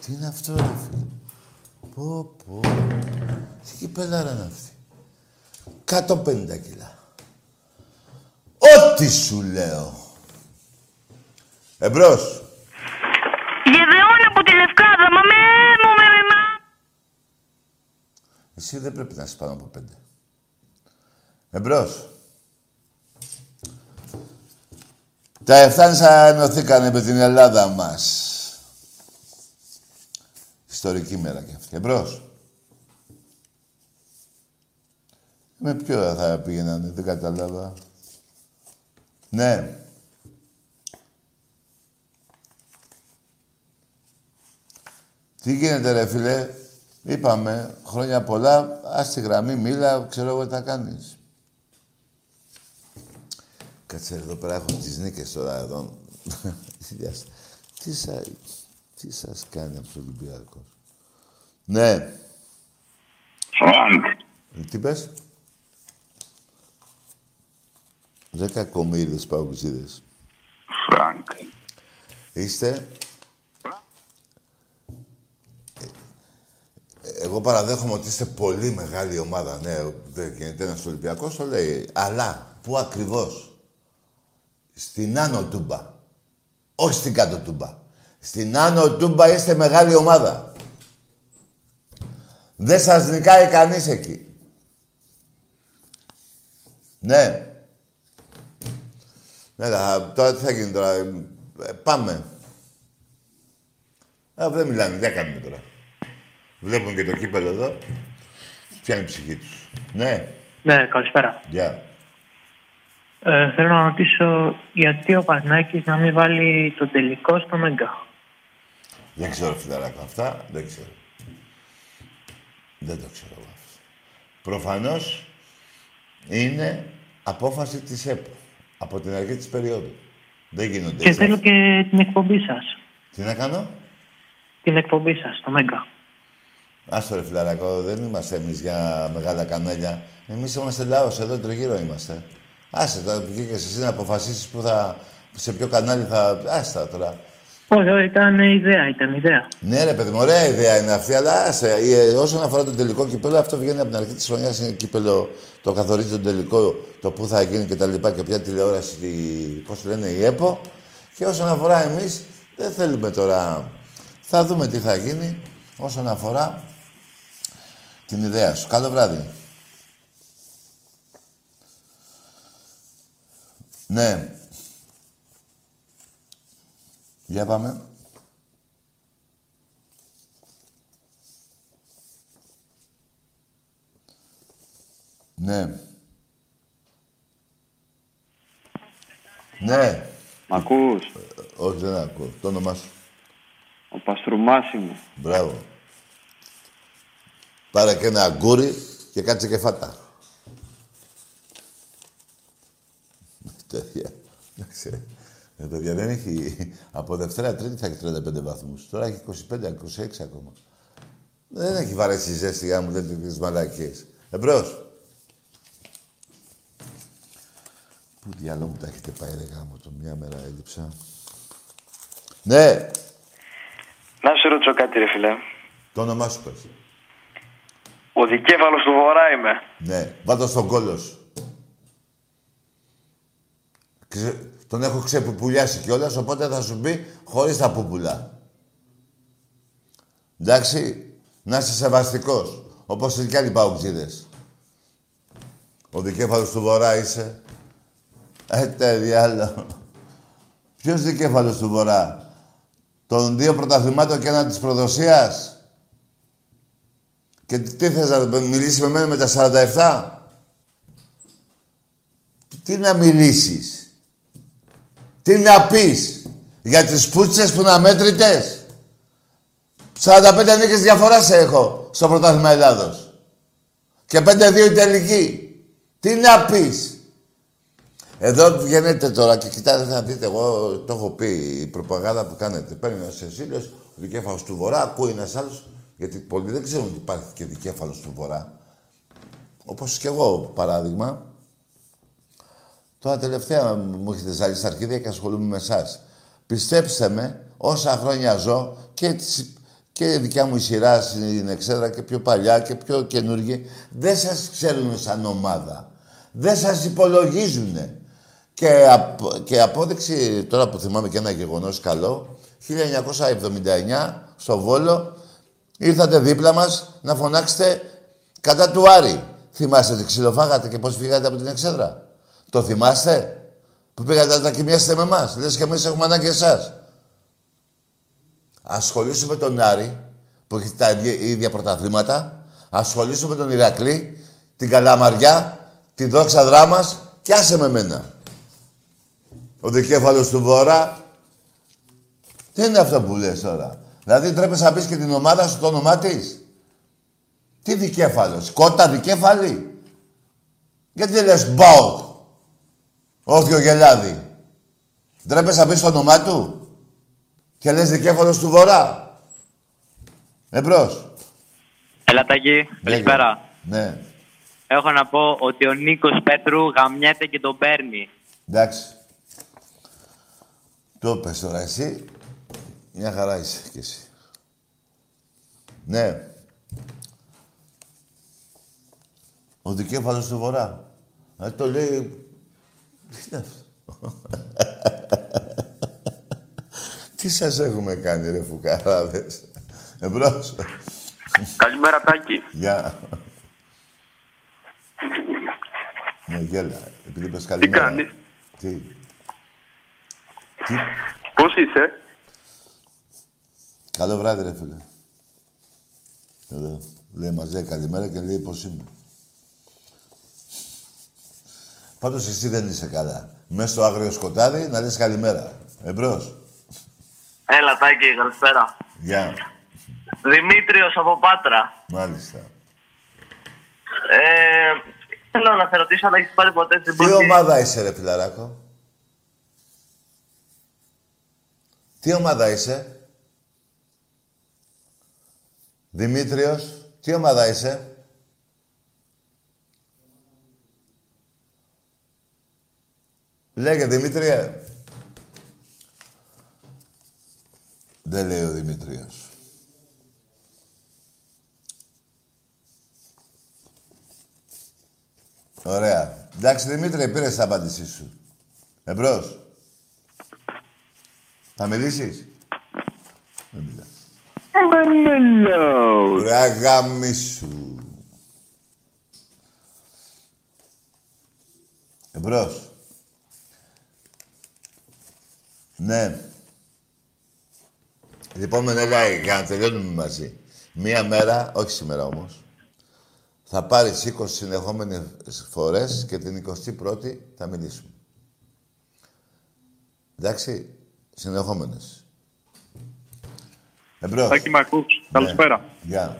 Τι είναι αυτό ρε φίλε μου. Πω πω. Τι κυπελάρα είναι αυτή. 150 κιλά. Ό,τι σου λέω. Εμπρός. Εσύ δεν πρέπει να είσαι πάνω από πέντε. Εμπρός. Τα Ευθάνησα ενωθήκανε με την Ελλάδα μας. Ιστορική μέρα και αυτή. Εμπρός. Με ποιο θα πήγαινανε, δεν κατάλαβα. Ναι. Τι γίνεται ρε φίλε, είπαμε χρόνια πολλά, ας τη γραμμή, μίλα, ξέρω εγώ τι θα κάνεις. Κάτσε εδώ πέρα, έχω τις νίκες τώρα εδώ. τι, σα, τι σας κάνει αυτός ο Ολυμπιακός; Ναι. Φρανκ. Τι πες; Δέκα κομμύρες παγκοσίδες. Φρανκ. Είστε; Εγώ παραδέχομαι ότι είστε πολύ μεγάλη ομάδα. Ναι, δεν γίνεται ένας Ολυμπιακός, το λέει. Αλλά πού ακριβώς; Στην Άνω Τούμπα. Όχι στην Κάτω Τούμπα. Στην Άνω Τούμπα είστε μεγάλη ομάδα. Δεν σας νικάει κανείς εκεί. Ναι. Ναι, θα- τώρα τι θα γίνει τώρα; Ε, πάμε. Ε, δεν μιλάνε, δεν κάνουμε τώρα. Βλέπουν και το κύπελο εδώ. Ποια είναι η ψυχή τους. Ναι. Ναι, καλησπέρα. Γεια. Ε, θέλω να ρωτήσω γιατί ο Πανάκης να μην βάλει το τελικό στο Μέγκα. Δεν ξέρω, φιλαράκο, αυτά. Δεν ξέρω. Δεν το ξέρω εγώ αυτό. Προφανώς είναι απόφαση της ΕΠΟ. Από την αρχή της περίοδου. Δεν γίνονται Και έτσι. θέλω και την εκπομπή σας. Τι να κάνω; Την εκπομπή σας στο Μέγκα. Άστο ρε φιλαράκο, δεν είμαστε εμείς για μεγάλα κανάλια. Εμείς είμαστε λαός, εδώ τριγύρω είμαστε. Άσε τώρα βγήκες εσύ να αποφασίσεις που θα, σε ποιο κανάλι θα... Άστα τώρα. Όχι, όχι, ήταν ιδέα, ήταν ιδέα. Ναι, ρε παιδί μου, ωραία ιδέα είναι αυτή, αλλά άσε, ε, όσον αφορά το τελικό κυπέλο, αυτό βγαίνει από την αρχή της χρονιάς. Είναι κύπελο, το καθορίζει το τελικό, το πού θα γίνει και τα λοιπά και ποια τηλεόραση, πώς λένε, η ΕΠΟ. Και όσον αφορά εμείς, δεν θέλουμε τώρα. Θα δούμε τι θα γίνει όσον αφορά την ιδέα σου. Καλό βράδυ. Ναι. Για πάμε. Ναι. Ναι. Μ' ακούς; ε, ε, Όχι, δεν ακούω. Το όνομά σου. Ο Παστρουμάς. Μπράβο. Πάρε και ένα αγκούρι και κάτσε και φάτα. Τέτοια. Εντάξει. Ε, παιδιά, δεν έχει... Από Δευτέρα Τρίτη θα έχει 35 βαθμούς. Τώρα έχει 25-26 ακόμα. Δεν έχει βαρέσει ζέστη για να μου λέτε τις μαλακίες. Εμπρός. Πού διάλογο μου τα έχετε πάει ρε γάμο το μια μέρα έλειψα. Ναι, Να σε ρωτήσω κάτι, ρε φιλέ. το όνομά σου πες. Ο δικέφαλος του Βορρά είμαι. Ναι, βάτω στον κόλλο σου. Ξε... Τον έχω ξεπουπουλιάσει κιόλας, οπότε θα σου πει χωρίς τα πούπουλα. Εντάξει, να είσαι σεβαστικός, όπως και άλλοι παουτζίδες. Ο δικέφαλος του Βορρά είσαι. Ε, τε διάλο. Ποιος δικέφαλος του Βορρά; Των δύο πρωταθλημάτων και ένα της προδοσίας; Και τι θες να μιλήσεις με μένα με τα 47. Τι να μιλήσεις; Τι να πεις; Για τις πούτσες που είναι αμέτρητες. 45 νίκες διαφοράς σε έχω στο πρωτάθλημα Ελλάδος. Και 5-2 η τελική. Τι να πεις; Εδώ βγαίνετε τώρα και κοιτάτε να δείτε, εγώ το έχω πει, η προπαγάνδα που κάνετε. Παίρνει ένα Σεσίλιος, ο δικέφαλος του Βορρά, ακούει ένας άλλος, γιατί πολλοί δεν ξέρουν ότι υπάρχει και δικέφαλος του Βορρά. Όπως και εγώ, παράδειγμα. Τώρα τελευταία μου έχετε ζάλει στα αρχίδια και ασχολούμαι με εσάς. Πιστέψτε με, όσα χρόνια ζω και, τις, και η δικιά μου η σειρά στην Εξέδρα και πιο παλιά και πιο καινούργια, δεν σας ξέρουν σαν ομάδα. Δεν σας υπολογίζουνε. Και, απ- και απόδειξη, τώρα που θυμάμαι και ένα γεγονός καλό, 1979 στο Βόλο ήρθατε δίπλα μας να φωνάξετε κατά του Άρη. Θυμάστε τι ξυλοφάγατε και πώς φύγατε από την Εξέδρα; Το θυμάστε; Που πήγατε να τα κοιμιάσετε με εμάς. Λες και εμείς έχουμε ανάγκη εσάς. Ασχολήσουμε τον Άρη που έχει τα ίδια, ίδια πρωταθλήματα. Ασχολήσουμε τον Ηρακλή, την Καλαμαριά, τη Δόξα Δράμας και άσε με μένα. Ο δικέφαλος του Βορρά. Τι είναι αυτό που λες τώρα. Δηλαδή τρέπεσαι να πεις και την ομάδα σου το όνομά της. Τι δικέφαλος. Κότα δικέφαλη. Γιατί δεν λες Μπάουκ. Όχι ο Γελάδη. Ντρέπεσαι να πεις το όνομά του. Και λες δικέφαλος του Βορρά. Εμπρός. Έλα Τάκη, καλησπέρα. Ναι. Έχω να πω ότι ο Νίκος Πέτρου γαμιέται και τον παίρνει. Εντάξει. Το πες τώρα εσύ. Μια χαρά είσαι κι εσύ. Ναι. Ο δικέφαλος του Βορρά. Ε, το λέει... Τι είναι αυτό; Τι σας έχουμε κάνει ρε φουκαράδες; Εμπρός. Καλημέρα, Τάκη. Γεια. Ναι, γέλα. Επειδή είπες καλημέρα. κάνεις; Τι; Τι; Πώς είσαι; Καλό βράδυ, ρε φίλε. Εδώ. Λέει μας λέει καλημέρα και λέει πώς είμαι. Πάντως εσύ δεν είσαι καλά. Μέσα στο άγριο σκοτάδι να λες καλημέρα. Εμπρός. Έλα Τάκη, καλησπέρα. Γεια. Δημήτριος από Πάτρα. Μάλιστα. Ε, θέλω να σε ρωτήσω αν έχεις πάρει ποτέ στην Τι πόρτη. ομάδα είσαι, ρε φιλαράκο; Τι ομάδα είσαι; Δημήτριος, τι ομάδα είσαι; Λέγε, Δημήτριε. Δεν λέει ο Δημήτριος. Ωραία. Εντάξει, Δημήτρη, πήρες την απάντησή σου. Εμπρός. Θα μιλήσεις; Δεν μιλάς. Ρε αγάμισου. Εμπρός. Ναι. Λοιπόν, Μενέλα, για να τελειώνουμε μαζί. Μία μέρα, όχι σήμερα όμως, θα πάρεις 20 συνεχόμενες φορές και την 21η θα μιλήσουμε. Εντάξει, συνεχόμενες. Εμπρός. Τάκη μ' ακούς. Καλησπέρα. Γεια.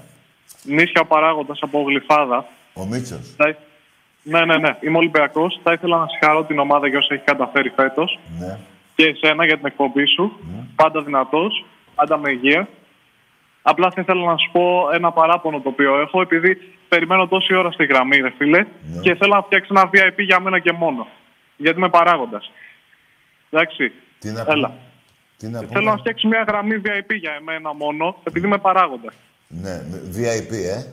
Νήσια παράγοντας από Γλυφάδα. Ο Μίτσος. Θα... Ναι, ναι, ναι. Είμαι Ολυμπιακός. Θα ήθελα να συγχαρώ την ομάδα για όσα έχει καταφέρει φέτος. Ναι. Και εσένα για την εκπομπή σου. Πάντα δυνατός. Πάντα με υγεία. Απλά θα ήθελα να σου πω ένα παράπονο το οποίο έχω, επειδή περιμένω τόση ώρα στη γραμμή, ρε φίλε, και θέλω να φτιάξει ένα VIP για μένα και μόνο. Γιατί είμαι παράγοντας. Εντάξει. Τι να Έλα. Τι να πούμε; Θέλω να φτιάξει μια γραμμή VIP για εμένα μόνο, επειδή είμαι παράγοντας. Ναι, VIP, ε.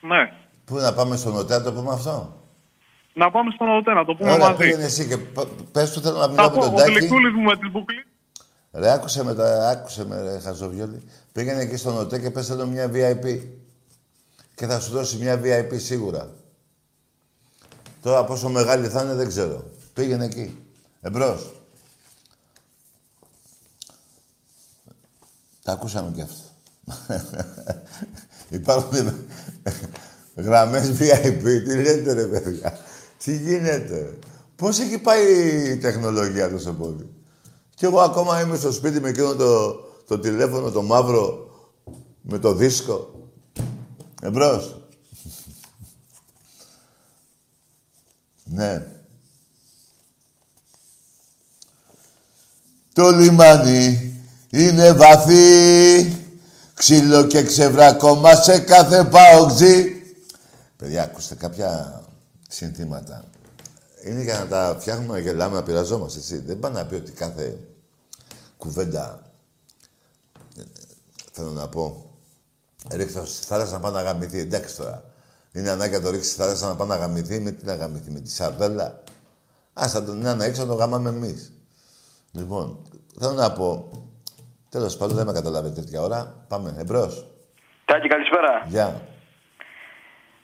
Ναι. Πού να πάμε στον ΟΤΕ, να το πούμε αυτό; Να πάμε στον ΟΤΕ, να το πούμε Ωραία, μαζί. πήγαινε εσύ και π- πες του θέλω να Θα μιλάω πω, με τον ο Τάκη. γλυκούλης μου με την μπουκλή. Ρε, άκουσε με, τα, άκουσε με, ρε, Χαζοβιόλη. Πήγαινε εκεί στον ΟΤΕ και πες θέλω μια VIP. Και θα σου δώσει μια VIP σίγουρα. Τώρα πόσο μεγάλη θα είναι δεν ξέρω. Πήγαινε εκεί. Εμπρός. Τα ακούσαμε κι αυτό. Υπάρχουν γραμμές VIP. Τι λέτε ρε παιδιά; Τι γίνεται; Πώς έχει πάει η τεχνολογία τόσο πολύ. Κι εγώ ακόμα είμαι στο σπίτι με εκείνο το, το τηλέφωνο, το μαύρο, με το δίσκο. Εμπρός. ναι. Το λιμάνι είναι βαθύ, ξύλο και ξεβρακώμα σε κάθε παοξή. Παιδιά, ακούστε κάποια συνθήματα. Είναι για να τα φτιάχνουμε να γελάμε, να πειραζόμαστε, έτσι. Δεν πάει να πει ότι κάθε κουβέντα, ε, θέλω να πω, ρίξω στη θάλασσα να πάει να γαμηθεί. Εντάξει τώρα. Είναι ανάγκη να το ρίξει στη θάλασσα να πάει να γαμηθεί. Με τι να γαμηθεί, με τη σαρδέλα. Α, θα τον να έξω να το γάμαμε εμείς. Λοιπόν, θέλω να πω, τέλος πάντων δεν με καταλάβετε τέτοια ώρα. Πάμε, εμπρός. Τάκη, καλησπέρα. Γεια.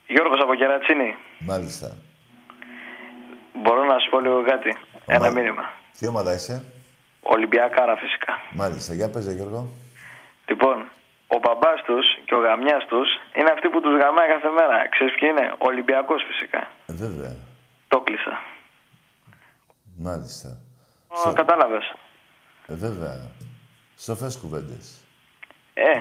Γιώργος από Κερατσίνη. Μάλιστα. Μπορώ να σου πω λίγο κάτι. Ένα μήνυμα. Τι ομάδα είσαι; Ολυμπιακάρα φυσικά. Μάλιστα. Για πες, ρε, Γιώργο. Λοιπόν, ο μπαμπάς τους και ο γαμιάς τους είναι αυτοί που τους γαμάει κάθε μέρα. Ξέρεις ποιοι είναι; Ολυμπιακός φυσικά. Ε, βέβαια. Το κλείσα. Μάλιστα. Ω, Κατάλαβες. Ε, βέβαια. Σοφές κουβέντες. Ε,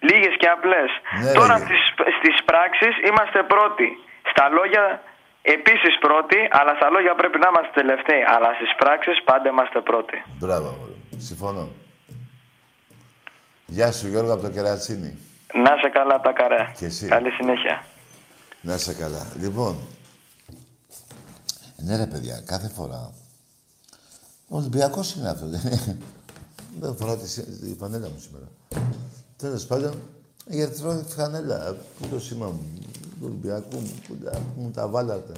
λίγες και απλές. Ναι, Τώρα ρε. στις, στις πράξεις είμαστε πρώτοι. Στα λόγια επίσης πρώτοι, αλλά στα λόγια πρέπει να είμαστε τελευταίοι. Αλλά στις πράξεις πάντα είμαστε πρώτοι. Μπράβο, αγόρι μου. Συμφωνώ. Γεια σου, Γιώργο, από το Κερατσίνι. Να σε καλά τα καρέ. Και εσύ. Καλή συνέχεια. Να είσαι καλά. Λοιπόν, ναι ρε παιδιά, κάθε φορά. Ο Ολυμπιακός είναι αυτό. δεν είναι; Δεν φοράω τη, σι- τη φανέλα μου σήμερα. Τέλος πάντων, η ερυθρό φανέλα. Πού το σήμα μου, του Ολυμπιακού μου, πού τα, πού μου τα βάλατε.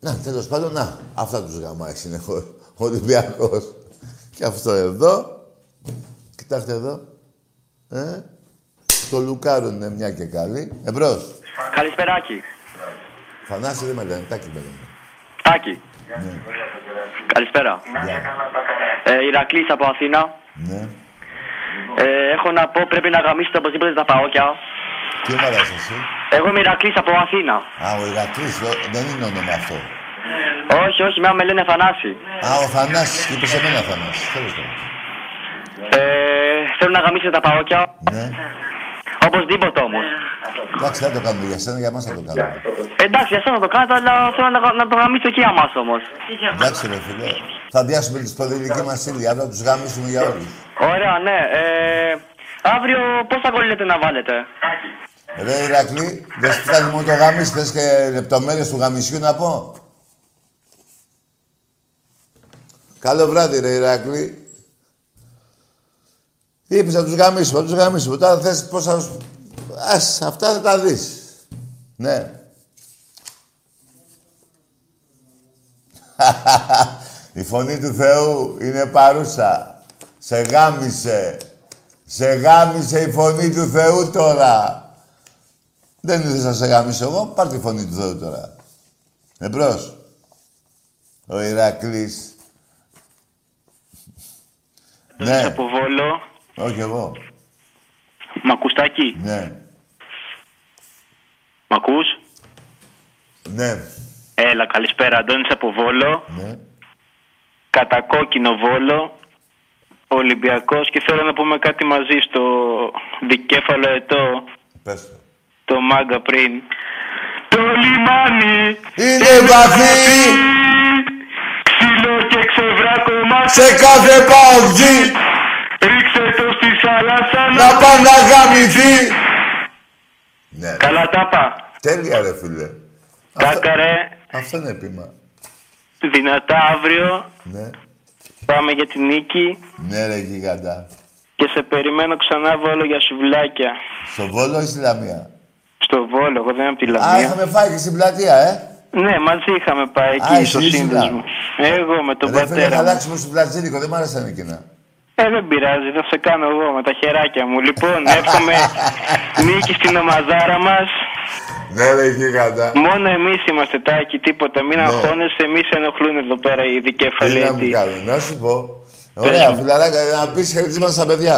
Να, τέλος πάντων, να, αυτά τους γαμάει συνεχώ ο Ολυμπιακός. Και αυτό εδώ, κοιτάξτε εδώ, ε, το λουκάρουνε μια και καλή. Εμπρός. Καλησπεράκι. Θανάση δεν με λένε, τάκι με λένε. Τάκη. Ναι. Καλησπέρα. Ε, Ηρακλής από Αθήνα. Ναι. Ε, έχω να πω πρέπει να γαμίσετε οπωσδήποτε τα παόκια. Τι ομάδα είσαι εσύ; Εγώ είμαι Ηρακλής από Αθήνα. Α, ο Ηρακλής, δε- δεν είναι όνομα αυτό. Όχι, όχι, με με λένε Θανάση. Α, ο Θανάσης, είπες σε μένα Θανάσης. Τέλος πάντων. Ε, θέλω να γαμίσετε τα παόκια. Ναι. Οπωσδήποτε όμως. Εντάξει, δεν το κάνουμε για σένα, για μας θα το κάνουμε. Εντάξει, για εσένα το κάνετε, αλλά θέλω να, να το γαμίσω και για μας όμως. Εντάξει, ρε φίλε. Θα διάσουμε τη σπονδυλική μας ύλη, αύριο θα τους γαμίσουμε για όλους. Ωραία, ναι. Ε, αύριο πόσα γκολ λέτε να βάλετε; Ρε Ηρακλή, δεν σου φτάνει μόνο το γαμίσι, θες και λεπτομέρειες του γαμισιού να πω. Καλό βράδυ, ρε Ηρακλή. Είπες να τους γαμίσουμε, να τους γαμίσουμε. Τώρα θες πώς θα... σου- Ας, αυτά θα τα δεις. Ναι. Η φωνή του Θεού είναι παρούσα. Σε γάμισε. Σε γάμισε η φωνή του Θεού τώρα. Δεν ήθελες να σε γάμισω εγώ. Πάρ' τη φωνή του Θεού τώρα. Εμπρός. Ο Ηρακλής. Ναι. από Βόλο. Όχι εγώ. Μακουστάκι. Ναι. Μ' ακούς; Ναι. Έλα, καλησπέρα. Αντώνης από Βόλο. Ναι. Κατακόκκινο Βόλο. Ολυμπιακός και θέλω να πούμε κάτι μαζί στο δικέφαλο ετώ. Πες το. Το μάγκα πριν. Το λιμάνι Είναι βαθύ ξύλο και ξεβράκωμα σε κάθε παουτζή Ρίξε το στη θάλασσα να πάει να γαμηθεί. Ναι. Καλά τα είπα. Τέλεια ρε φίλε. Κάκα ρε. Αυτό είναι πείμα. Δυνατά αύριο. Ναι. Πάμε για την νίκη. Ναι ρε γίγαντα. Και σε περιμένω ξανά Βόλο για σουβλάκια. Στο Βόλο ή στη Λαμία; Στο Βόλο, εγώ δεν είμαι από τη Α, Λαμία. είχαμε φάει και στην πλατεία, ε. Ναι, μαζί είχαμε πάει Α, εκεί εσύ στο ήσουν. σύνδεσμο. Εγώ με τον Ρε φίλε, πατέρα θα μου. αλλάξουμε στο πλατζίνικο, δεν μ' άρεσαν εκείνα. Ε, δεν πειράζει, θα σε κάνω εγώ με τα χεράκια μου. Λοιπόν, εύχομαι νίκη στην ομαδάρα μας. Ναι ρε γίγαντα. Μόνο εμείς είμαστε τάκι, τίποτα. Μην Ναι. αγχώνεσαι, εμείς ενοχλούν εδώ πέρα οι δικέφαλοι. Τι να μου έτσι. κάνουν, να σου πω. Ωραία, μου. φιλαράκια, να πεις χαιρετίσματα στα παιδιά.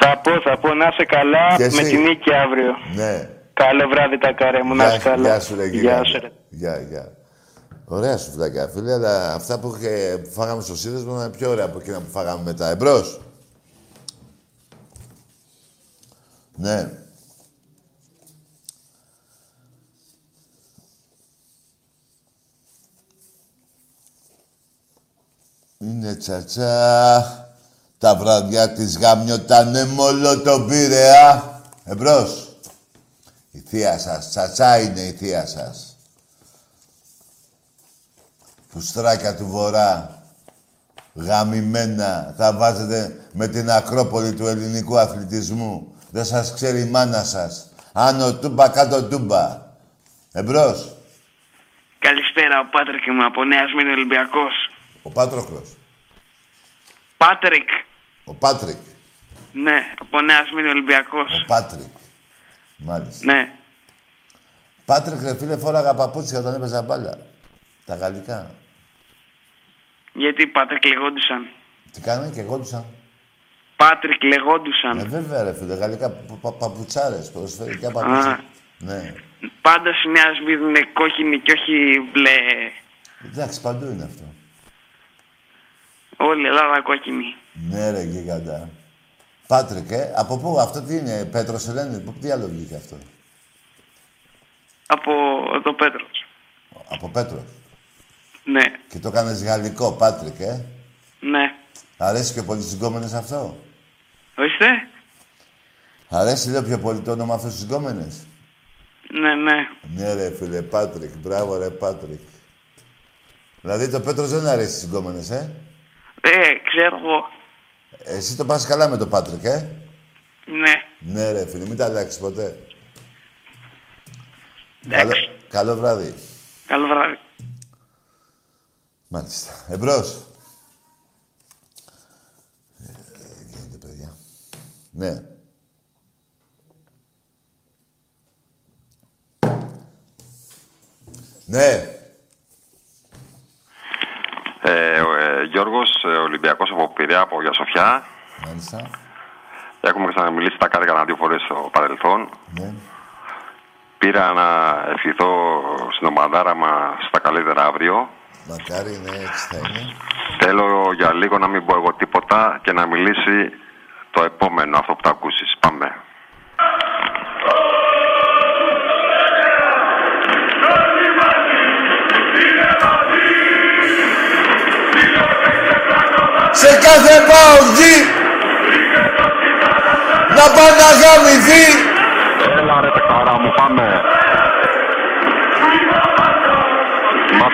Θα πω, θα πω, να είσαι καλά Και εσύ. με τη νίκη αύριο. Ναι. Καλό βράδυ τα καρέ μου, να είσαι καλά. Γεια σου ρε Γεια γίγαντα. σου, ρε. Γεια, γεια. Ωραία σου φιλάκια, φίλε, αλλά αυτά που, είχε- που φάγαμε στο σύνδεσμο είναι πιο ωραία από εκείνα που φάγαμε μετά. Εμπρός. Ναι. Είναι τσατσά. Τα βραδιά της γαμιότανε μόλο τον Πειραιά. Εμπρός. Η θεία σας. Τσατσά είναι η θεία σας. Φουστράκια του Βορρά. Γαμημένα. Θα βάζετε με την Ακρόπολη του ελληνικού αθλητισμού. Δεν σας ξέρει η μάνα σας. Άνω τούμπα, κάτω τούμπα. Εμπρός. Καλησπέρα, ο Πάτρικ είμαι από Νέας Σμήνη Ολυμπιακός. Ο Πάτροκλος. Πάτρικ, Ο Πάτρικ. ναι, από Νέα Σμύρνη Ολυμπιακός. Ο Πάτρικ. Μάλιστα. Ναι, Πάτρικ, ρε φίλε, φόραγα παπούτσια όταν έπαιζα μπάλα. Τα γαλλικά. Γιατί Πάτρικ λεγόντουσαν. Τι κάνανε και εγώ τους Πάτρικ λεγόντουσαν. Ε, βέβαια, ρε φίλε, γαλλικά πα, πα, παπουτσάρες, ποδοσφαιρικά παπούτσια. Ναι. Πάντα στη Νέα Σμήνη είναι κόκκινη και όχι μπλε. Εντάξει, παντού είναι αυτό. Όλη η Ελλάδα κόκκινη. Ναι, ρε, γίγαντα. Πάτρικ, ε, από πού, αυτό τι είναι, Πέτρος Ελένη, πού- τι άλλο βγήκε αυτό; Από το Πέτρος. Από Πέτρος. Ναι, Και το κάνεις γαλλικό, Πάτρικ, ε; ναι. Αρέσει και πολύ στις γκόμενες αυτό; Ορίστε. Αρέσει, λέω, πιο πολύ το όνομα αυτό στις γκόμενες; Ναι, ναι. Ναι, ρε, φίλε, Πάτρικ. Μπράβο, ρε, Πάτρικ. Δηλαδή, το Πέτρος δεν αρέσει στις γκόμενες, ε; Ε, ξέρω εγώ. Εσύ το πας καλά με το Πάτρικ, ε; Ναι. Ναι, ρε, φίλε, μην τα αλλάξεις ποτέ. Καλό, καλό βράδυ. Καλό βράδυ. Μάλιστα. Εμπρός. Ε, γίνεται, παιδιά. Ναι. Ναι. Ε, ο, ε, Γιώργος, ε, Ολυμπιακός από Πειραιά, από Αγία Σοφιά. Μάλιστα. Έχουμε ξαναμιλήσει τα κάτι κανένα δύο φορές στο παρελθόν. Ναι. Πήρα να ευχηθώ στην ομαδάρα μας στα καλύτερα αύριο. Μακάρι, ναι, έτσι θα είναι. Θέλω για λίγο να μην πω εγώ τίποτα και να μιλήσει το επόμενο, αυτό που θα ακούσεις. Πάμε. Σε κάθε παουτζή να πάει να γαμηθεί. Έλα ρε παιχταρά μου, πάμε.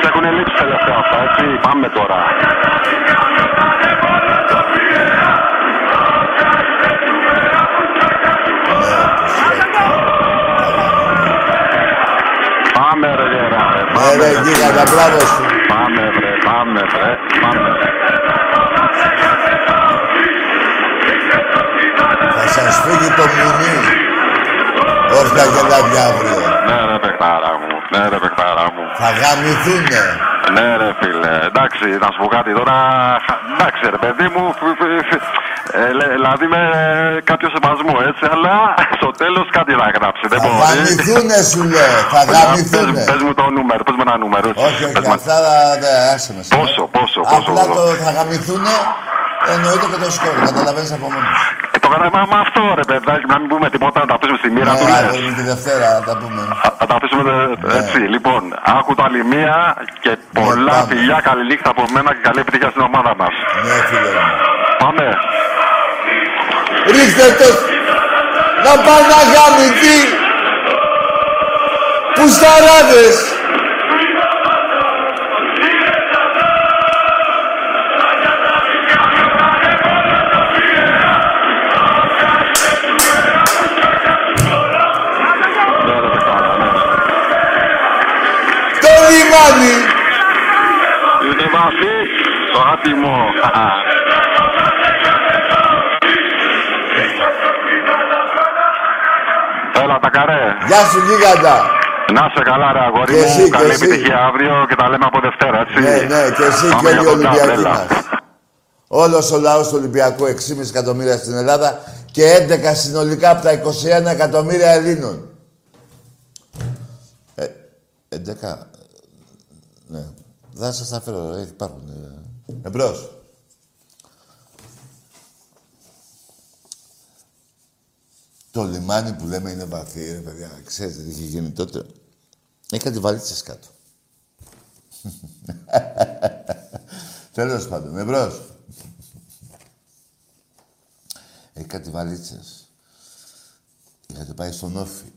Μας έχουν λείψει τελευταία αυτά, έτσι. Πάμε τώρα. Πάμε ρε γερά, ρε. Ναι, Πάμε, ρε, ρε, γίγαντα, μπράβο σου. Πάμε βρε, πάμε βρε, πάμε. Θα σας φύγει το μουνί. Όρθια και λάδια αύριο. Ναι ρε παιχτάρα μου, ναι ρε παιχτάρα μου. Θα γαμηθούνε. Ναι, ρε φίλε. Εντάξει, να σου πω κάτι τώρα. Εντάξει, ρε παιδί μου. φ- φ- φ- ε, λέ- δηλαδή με κάποιο σεβασμό, έτσι. Αλλά στο τέλος κάτι να γράψει. Δεν μπορεί. Γαμηθούνε σου λέω. Θα γαμηθούνε. Πες μου το νούμερο, πες μου ένα νούμερο. έτσι. Όχι, Πες όχι, μου- αυτά δεν άσε με. Πόσο, πόσο, πόσο. Απλά το θα γαμηθούνε εννοείται και το σκορ. Καταλαβαίνεις από μόνος. Σου. Και το γράμμα με αυτό, ρε παιδάκι, να μην πούμε τίποτα, να τα αφήσουμε στη μοίρα του. Ναι, λες. αύριο τη Δευτέρα θα τα πούμε. Θα τα αφήσουμε ε, έτσι. Λοιπόν, άκου τα άλλη μία και πολλά πάμε. φιλιά, καλή νύχτα από μένα και καλή επιτυχία στην ομάδα μας. Ναι, φίλε μου. Πάμε. Ρίχτε το να πάνε να γαμηθεί. Πουσταράδες. Το λιμάνι. Είναι βαθύ το άτιμο. Έλα τα καρέ. Γεια σου γίγαντα. Να σε καλά ρε αγόρι Και εσύ, μου, και καλή εσύ. επιτυχία αύριο και τα λέμε από Δευτέρα, έτσι. Ναι, ναι, και εσύ Πάμε και όλοι οι για κοντά, Ολυμπιακοί έλα. μας. Όλος ο λαός του Ολυμπιακού, 6,5 εκατομμύρια στην Ελλάδα και 11 συνολικά από τα 21 εκατομμύρια Ελλήνων. Ε, 11, ναι. Δεν σας τα φέρω, ε, υπάρχουν. Ε. Εμπρός. Το λιμάνι που λέμε είναι βαθύ, ρε παιδιά. Ξέρετε τι είχε γίνει τότε. Έχει κάτι βαλίτσες κάτω. Τέλος πάντων, εμπρός. Έχει κάτι βαλίτσες. Είχατε πάει στον Όφη.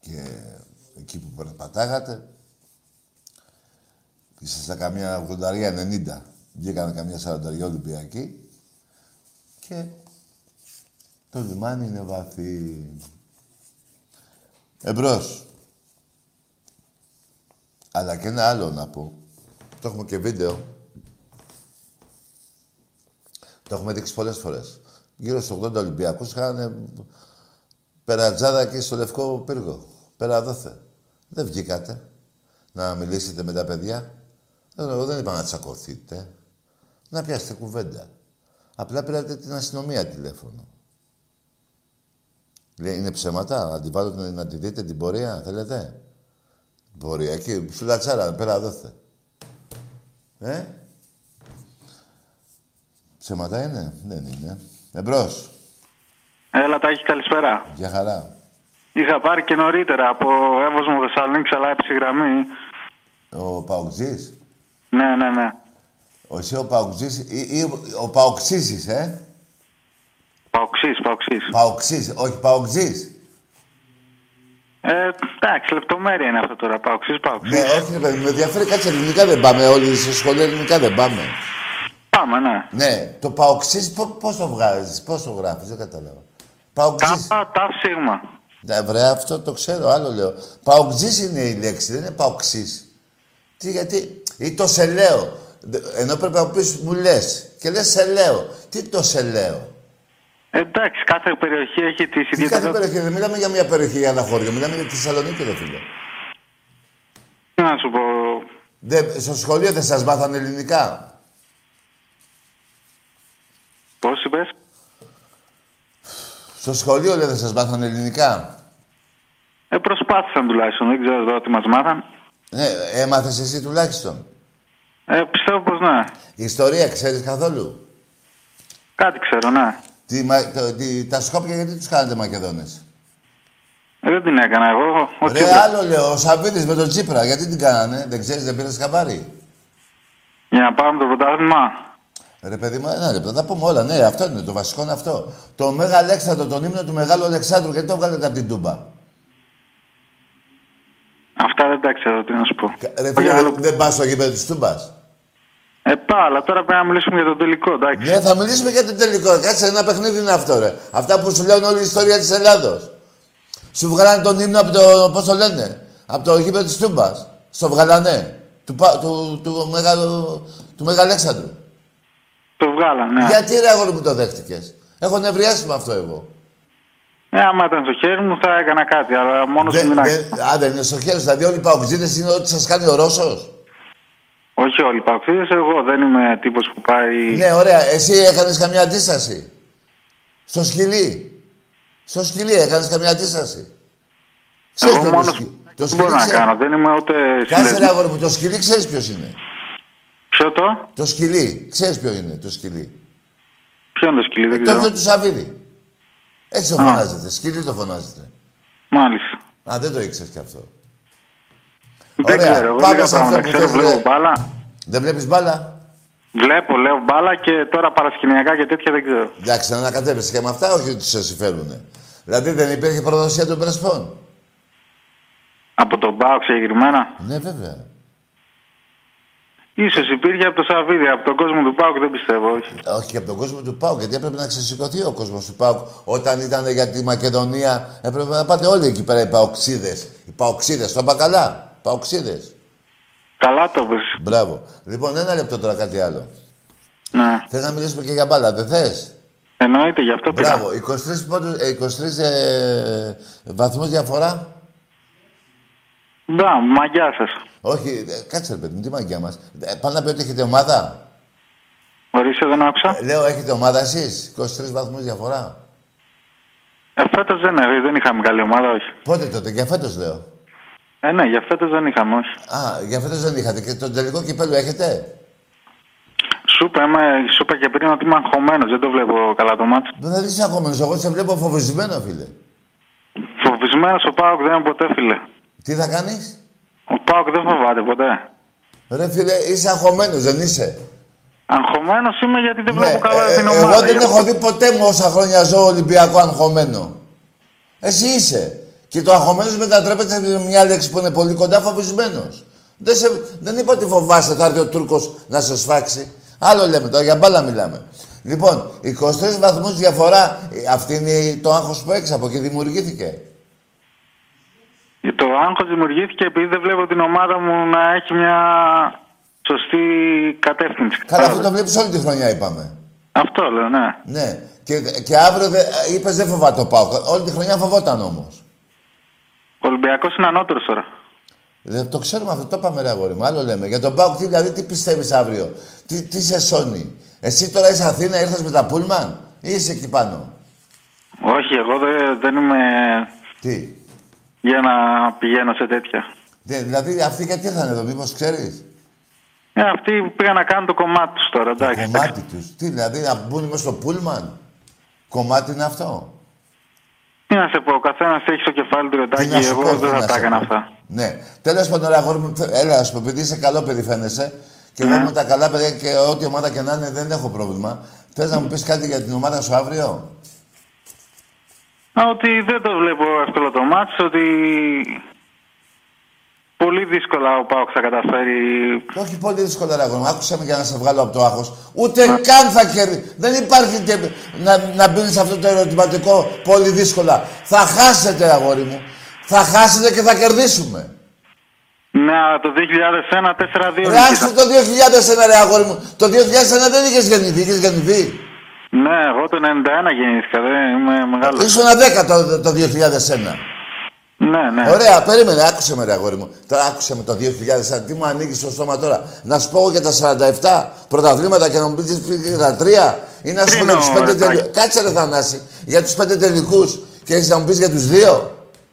Και εκεί που περπατάγατε, ήσασταν καμιά 80-90. Βγήκανε καμιά 40 Ολυμπιακοί και το λιμάνι είναι βαθύ. Εμπρός. Αλλά και ένα άλλο να πω. Το έχουμε και βίντεο. Το έχουμε δείξει πολλές φορές. Γύρω στους 80 Ολυμπιακούς είχαν περατζάδα και στο Λευκό Πύργο. Πέρα δόθε. Δεν βγήκατε να μιλήσετε με τα παιδιά. Δεν, εγώ δεν είπα να τσακωθείτε. Να πιάσετε κουβέντα. Απλά πήρατε την αστυνομία τηλέφωνο. Λέει, είναι ψέματα, να την βάλω να τη δείτε την πορεία, θέλετε; Πορεία, εκεί, σου λατσάρα, πέρα δόθε. Ε, ψέματα είναι, δεν είναι. Εμπρός, Έλα, Τάκη, καλησπέρα. για χαρά. Είχα πάρει και νωρίτερα από Εύωσμο Θεσσαλονίκη, αλλά έψη γραμμή. Ο Παοξής, Ναι, ναι, ναι. ο εσύ ο Παοξής ή, ή ο Παοξής ε; Παοξής, Παοξής. Παοξής, όχι Παοξής. Ε, εντάξει, λεπτομέρεια είναι αυτό τώρα. Παοξής, Παοξής. Ναι, όχι ρε παιδί, με ενδιαφέρει κάτσε ελληνικά δεν πάμε. Όλοι σε σχολεία ελληνικά δεν πάμε. Πάμε, ναι. Ναι, το Παοξής πώ πώς το βγάζεις, πώς το γράφεις, δεν κατάλαβα. Παοξής. Κάπα, τα σίγμα. Ναι, βρε, αυτό το ξέρω, άλλο λέω. Παοξής είναι η λέξη, δεν είναι παοξής. Τι, γιατί, ή το σε λέω. Δε- Ενώ πρέπει να πεις μου λες. Και λες σε λέω. Τι το σε λέω; Εντάξει, κάθε περιοχή έχει τις Τι κάθε ιδιαιτερότητες. περιοχή, δεν μιλάμε για μια περιοχή για ένα χώριο, μιλάμε για τη Θεσσαλονίκη, ρε φίλε. Τι να σου πω. Δεν, στο σχολείο δεν σας μάθανε ελληνικά; Πώς είπες. Στο σχολείο λέει δεν σας μάθανε ελληνικά; Ε, προσπάθησαν τουλάχιστον. Δεν ξέρω εδώ τι μας μάθαν. Ναι, έμαθες εσύ τουλάχιστον; Ε, πιστεύω πως ναι. Ιστορία ξέρεις καθόλου; Κάτι ξέρω, ναι. Τι, μα- το- τι- τα Σκόπια γιατί τους κάνετε Μακεδόνες; Ε, δεν την έκανα εγώ. Ο Ρε, Τσίπρας. άλλο λέω, ο Σαββίδης με τον Τσίπρα, γιατί την κάνανε, δεν ξέρεις, δεν πήρες χαμπάρι; Για να πάρουμε το πρωτάθλημα. Ρε παιδί μου, ένα λεπτό, θα πούμε όλα. Ναι, αυτό είναι το βασικό είναι αυτό. Το Μέγα Αλέξανδρο, τον ύμνο του Μεγάλου Αλεξάνδρου, γιατί το βγάλετε από την Τούμπα; Αυτά δεν τα ξέρω, τι να σου πω. Ρε φίλε, δεν, δεν πας στο γήπεδο της Τούμπας; Ε, πάω, αλλά τώρα πρέπει να μιλήσουμε για το τελικό, εντάξει. Ναι, θα μιλήσουμε για το τελικό. Κάτσε, ένα παιχνίδι είναι αυτό, ρε. Αυτά που σου λένε όλη η ιστορία της Ελλάδος. Σου βγάλανε τον ύμνο από το, πώς το λένε, από το γήπεδο της Τούμπας. Στο βγαλανέ. Του, πα- του, του, μεγάλου, του Μέγα Αλέξανδρου. Το βγάλανε, ναι. Γιατί ρε αγόρι μου το δέχτηκες; Έχω νευριάσει με αυτό εγώ. Ε, άμα ήταν στο χέρι μου θα έκανα κάτι, αλλά μόνος Δεν- στην άκρη. δεν- Α, δεν είναι στο χέρι, δηλαδή όλοι οι παουτζίδες είναι ό,τι σας κάνει ο Ρώσος; Όχι όλοι οι παοξίδες, εγώ δεν είμαι τύπος που πάει... Ναι, ωραία. Εσύ έκανες καμιά αντίσταση; Στο σκυλί; Στο σκυλί έκανες καμιά αντίσταση; Ξέρεις εγώ ποιος είναι μόνος το σκυλί. Το δεν σκυλί μπορώ να ξέρεις. κάνω, δεν είμαι ούτε Κάτσε ρε συνδεσμός. αγόρι μου, το σκυλί ξέρεις ποιος είναι; Ποιο το; Το σκυλί. Ξέρεις ποιο είναι το σκυλί; Ποιο είναι το σκυλί, δεν Το ξέρω. αυτό του Σαββίδη. Έτσι το Α. φωνάζετε. Σκυλί το φωνάζετε. Μάλιστα. Α, δεν το ήξερες κι αυτό. Δεν Ωραία, ξέρω, εγώ πάμε λίγα σε αυτό πράγματα που ξέρω, θες, βλέπω ρε. μπάλα. Δεν βλέπεις μπάλα; Βλέπω, λέω μπάλα και τώρα παρασκηνιακά και τέτοια δεν ξέρω. Εντάξει, να ανακατεύεσαι και με αυτά, όχι ότι σε συμφέρουν. Δηλαδή δεν υπήρχε προδοσία των Πρεσπών. Από τον Πάο συγκεκριμένα. Ναι, βέβαια. Ίσως υπήρχε από το Σαββίδι, από τον κόσμο του Πάουκ δεν πιστεύω, όχι. Όχι και από τον κόσμο του Πάουκ, γιατί έπρεπε να ξεσηκωθεί ο κόσμος του Πάουκ. Όταν ήταν για τη Μακεδονία, έπρεπε να πάτε όλοι εκεί πέρα οι Παοξίδε. Οι Παοξίδε, το είπα καλά. Παοξίδε. Καλά το πες. Μπράβο. Λοιπόν, ένα λεπτό τώρα κάτι άλλο. Ναι. Θες να μιλήσουμε και για μπάλα, δεν θες; Εννοείται, γι' αυτό πήρα. Μπράβο. 23, πόντους, ε, 23 ε, βαθμούς διαφορά; Μπράβο, μαγιά σας. Όχι, ε, κάτσε ρε παιδί μου, τι μαγιά μας. Ε, Πάνε να πει ότι έχετε ομάδα; Ορίστε, δεν άκουσα. Ε, Λέω, έχετε ομάδα εσείς; 23 βαθμούς διαφορά. Ε, φέτος δεν, ε, δεν είχαμε καλή ομάδα, όχι. Πότε τότε, για φέτος λέω. Ε, ναι, για φέτος δεν είχαμε, όχι. Α, για φέτος δεν είχατε. Και τον τελικό κυπέλο έχετε; Σου είπα, είμαι- σου είπα και πριν ότι είμαι αγχωμένος, δεν το βλέπω καλά το μάτι. Δεν είσαι ακόμα εγώ σε βλέπω φοβισμένο, φίλε. Φοβισμένος ο Πάοκ δεν είναι ποτέ, φίλε. Τι θα κάνεις, Ο Πάοκ δεν φοβάται ποτέ. Ρε φίλε, είσαι αγχωμένος, δεν είσαι; Αγχωμένος είμαι γιατί δεν βλέπω καλά Ε, την ε, ομάδα. εγώ δεν Γι' αυτό- έχω δει ποτέ μου όσα χρόνια ζω Ολυμπιακό αγχωμένο. Εσύ είσαι. Και το αγχωμένος μετατρέπεται σε μια λέξη που είναι πολύ κοντά φοβισμένος. Δεν, σε, δεν είπα ότι φοβάσαι, θα έρθει ο Τούρκος να σε σφάξει. Άλλο λέμε τώρα, για μπάλα μιλάμε. Λοιπόν, 23 βαθμούς διαφορά, ε, αυτή είναι το άγχος που έχεις από εκεί δημιουργήθηκε. Το άγχος δημιουργήθηκε επειδή δεν βλέπω την ομάδα μου να έχει μια σωστή κατεύθυνση. Καλά, αυτό το βλέπεις όλη τη χρονιά, είπαμε. Αυτό λέω, ναι. Ναι. Και, και αύριο είπες δεν φοβάται το πάω. Όλη τη χρονιά φοβόταν όμως. Ο Ολυμπιακός είναι ανώτερος τώρα. Δεν το ξέρουμε αυτό, το είπαμε ρε αγόρι μου. Άλλο λέμε. Για τον Πάουκ, τι, δηλαδή, τι πιστεύεις αύριο; Τι, τι σε σώνει; Εσύ τώρα είσαι Αθήνα, ήρθε με τα πούλμαν; Ή είσαι εκεί πάνω. Όχι, εγώ δεν, δεν είμαι Τι; Για να πηγαίνω σε τέτοια. Δε- δηλαδή αυτοί γιατί ήρθαν εδώ, μήπως ξέρεις; Ε, αυτοί πήγαν να κάνουν το κομμάτι τους τώρα, εντάξει. Κομμάτι τους. Τι δηλαδή, να μπουν μέσα στο πούλμαν. Κομμάτι είναι αυτό; Τι να σε πω, ο καθένας έχει στο κεφάλι του Τι ρετάκι. να σου Εγώ πω, τι δεν να θα τα σε έκανα πω. αυτά. Ναι. Τέλος πάντων, ρε αγόρι μου, θε- έλα, ας πούμε, επειδή είσαι καλό παιδί, φαίνεσαι. Και Ναι. εγώ με τα καλά παιδιά και ό,τι ομάδα και να είναι δεν έχω πρόβλημα. Θες να μου πεις κάτι για την ομάδα σου αύριο; Α, Ότι δεν το βλέπω εύκολο το μάτς, ότι πολύ δύσκολα ο Πάοκ θα καταφέρει. Όχι πολύ δύσκολο, ρε αγόρι μου. Άκουσα με για να σε βγάλω από το άγχος. Ούτε καν θα κερδίσει. Δεν υπάρχει και να, να μπει σε αυτό το ερωτηματικό πολύ δύσκολα. Θα χάσετε, αγόρι μου. Θα χάσετε και θα κερδίσουμε. Ναι, αλλά το 2001 4-2 Ρε, νίκησα. άστο το 2001, ρε αγόρι μου. Το 2001 δεν είχες γεννηθεί, είχες γεννηθεί. Ναι, εγώ το 91 γεννήθηκα, δεν είμαι μεγάλος. Ήσουν 10 το, το 2001. Ναι, ναι. Ωραία, περίμενε, άκουσε με ρε αγόρι μου. Τώρα άκουσε με το 2001. Τι μου ανοίγεις στο στόμα τώρα. Να σου πω εγώ για τα 47 πρωταβλήματα και να μου πεις τις τα τρία. Ή να σου πω για Τρίνο, του πέντε ρε, τελικού. Τάκη. Κάτσε ρε Θανάση. Για τους πέντε τελικούς και έχεις να μου πεις για τους δύο.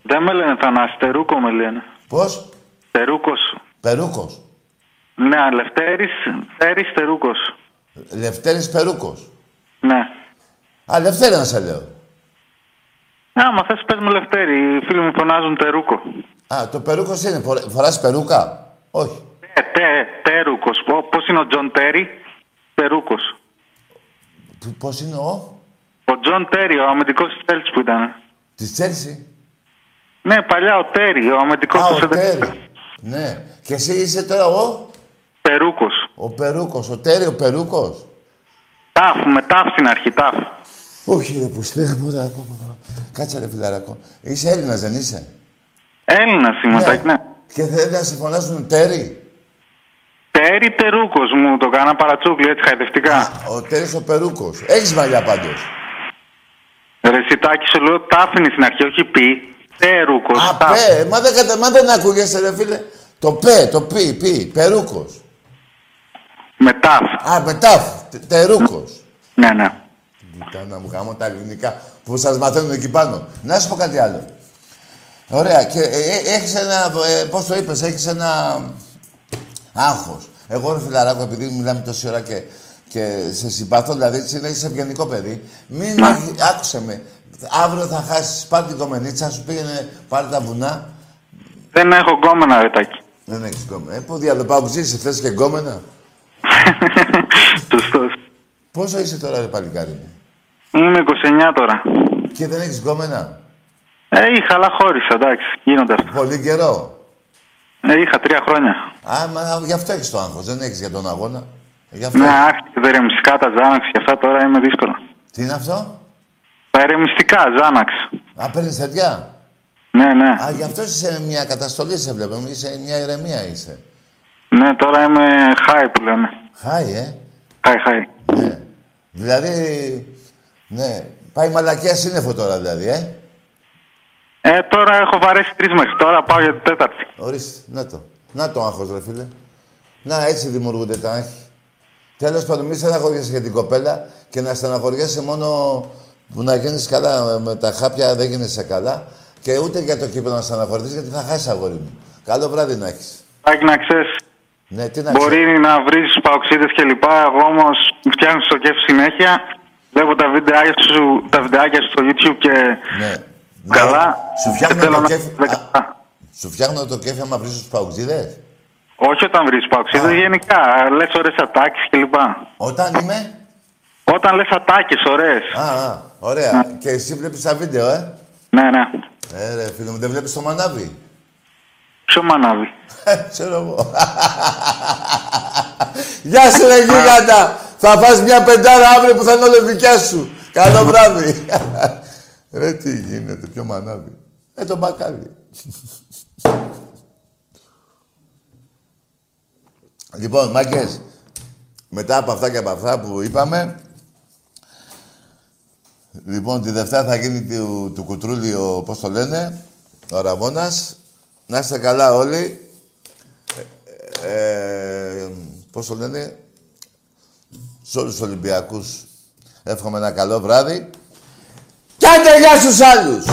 Δεν με λένε Θανάση, Τερούκο με λένε. Πώς; Τερούκος. Περούκος. Ναι, Λευτέρης, Λευτέρης Τερούκος. Λευτέρης Περούκος. Ναι. Α, Λευτέρη να σε λέω. Άμα θες πες μου Λευτέρη, οι φίλοι μου φωνάζουν Τερούκο. Α, το Περούκος είναι. Φοράς περούκα; Όχι. Ε, τε, Τερούκος. Πο- Πώς είναι ο Τζον Τέρι, Τερούκος. Πώς είναι ο; Ο Τζον Τέρι, ο αμυντικός της Chelsea που ήταν. Της Τσέλσης; Ναι, παλιά ο Τέρι, ο αμυντικός Α, του ο Σεντερ. Τέρι. Ναι. Και εσύ είσαι τώρα ο; Περούκος. Ο Περούκος. Ο Τέρι ο Περούκος; Τάφ, με τάφ στην αρχή, τάφ. Όχι, ρε που στέγω, ρε. Κάτσε ρε φιλαράκο. Είσαι Έλληνας, δεν είσαι; Έλληνας σηματάκι, ναι. Και θέλει να σε φωνάζουν Τέρι; Τέρι Τερούκος μου το κάνα παρατσούκλι έτσι χαϊδευτικά. Ο Τέρις ο Περούκος. Έχεις μαλλιά πάντως. Ρε Σιτάκη, σου λέω τα άφηνε στην αρχή, όχι πι. Περούκο. Α, πε, μα δεν, κατα... μα δεν ακούγεσαι, ρε φίλε. Το πε, το πι, πι, περούκος. Μετάφ. Α, μετάφ, τε- τερούκος. Ναι, ναι. Κάνα μου γάμω τα ελληνικά που σας μαθαίνουν εκεί πάνω. Να σου πω κάτι άλλο. Ωραία. Και ε, ε, έχεις ένα, ε, πώς το είπες, έχεις ένα άγχος. Εγώ ρε φιλαράκο, επειδή μιλάμε τόση ώρα και, και σε συμπαθώ, δηλαδή έτσι είναι, είσαι ευγενικό παιδί. Μην, έχει- άκουσε με. Αύριο θα χάσεις, πάρ' την κομμενίτσα σου, πήγαινε, πάρε τα βουνά. Δεν έχω γκόμενα, ρε Τάκη. Δεν έχεις γκόμενα. Ε, πού διαλοπάω ζήσει, θες και γκόμενα. Σωστός. Πόσο είσαι τώρα, ρε παλικάρι μου; Είμαι 29 τώρα. Και δεν έχεις γκόμενα; Ε, είχα, αλλά χώρισα, εντάξει. Γίνονται αυτά. Πολύ καιρό. Ε, είχα τρία χρόνια. Α, μα γι' αυτό έχεις το άγχος, δεν έχεις για τον αγώνα. Γι' αυτό. Ναι, άρχισε τα ηρεμιστικά, τα Ζάναξ και αυτά τώρα είναι δύσκολο. Τι είναι αυτό; Τα ηρεμιστικά, Ζάναξ. Α, παίρνεις τέτοια. Ναι, ναι. Α, γι' αυτό είσαι σε μια καταστολή, σε βλέπω. Είσαι μια ηρεμία είσαι. Ναι, τώρα είμαι high που λένε. Χάι, ε; High, high. Ναι. Δηλαδή, ναι. Πάει μαλακία σύννεφο τώρα, δηλαδή, ε; Ε, τώρα έχω βαρέσει τρεις μέχρι τώρα, πάω για την τέταρτη. Ορίστε, να το. Να το άγχος, ρε φίλε. Να, έτσι δημιουργούνται τα άγχη. Τέλος πάντων, μη στεναχωριέσαι για την κοπέλα και να στεναχωριέσαι μόνο που να γίνεις καλά με τα χάπια δεν γίνεσαι καλά και ούτε για το κύπελο να στεναχωρηθείς γιατί θα χάσεις αγόρι μου. Καλό βράδυ να έχεις. Τάκι να ξέρεις. Ναι, τι να Μπορεί να βρεις του παοξίδες και λοιπά. Εγώ όμως φτιάχνω στο κέφι συνέχεια. Βλέπω τα βιντεάκια σου, τα βιντεάκια σου στο YouTube και. Ναι. Καλά. Σου Και φτιάχνω θέλω το να- κέφι. Α, Σου φτιάχνω το κέφι άμα βρεις τους παουτζίδες. Όχι όταν βρεις παοξίδες, γενικά. Λες ωραίες ατάκες και λοιπά. Όταν είμαι; Όταν λες ατάκες, ωραίες. Α, α, ωραία. Και εσύ βλέπεις τα βίντεο, ε; Ναι, ναι. Ε, ρε, φίλε μου, δεν βλέπεις το μανάβι; Ποιο μανάβι. Ξέρω εγώ. Γεια σου, ρε γίγαντα. Θα φας μια πεντάρα αύριο που θα είναι όλο δικιά σου. Καλό βράδυ. ρε, τι γίνεται, ποιο μανάβι. Ε, το μπακάλι. λοιπόν, μάγκες, μετά από αυτά και από αυτά που είπαμε, λοιπόν, τη Δευτέρα θα γίνει του, του κουτρούλι ο, πώς το λένε, ο Ραβώνας. Να είστε καλά όλοι. Ε, ε, πώς το λένε, σε όλους τους Ολυμπιακούς εύχομαι ένα καλό βράδυ. Κι άντε γεια στους άλλους!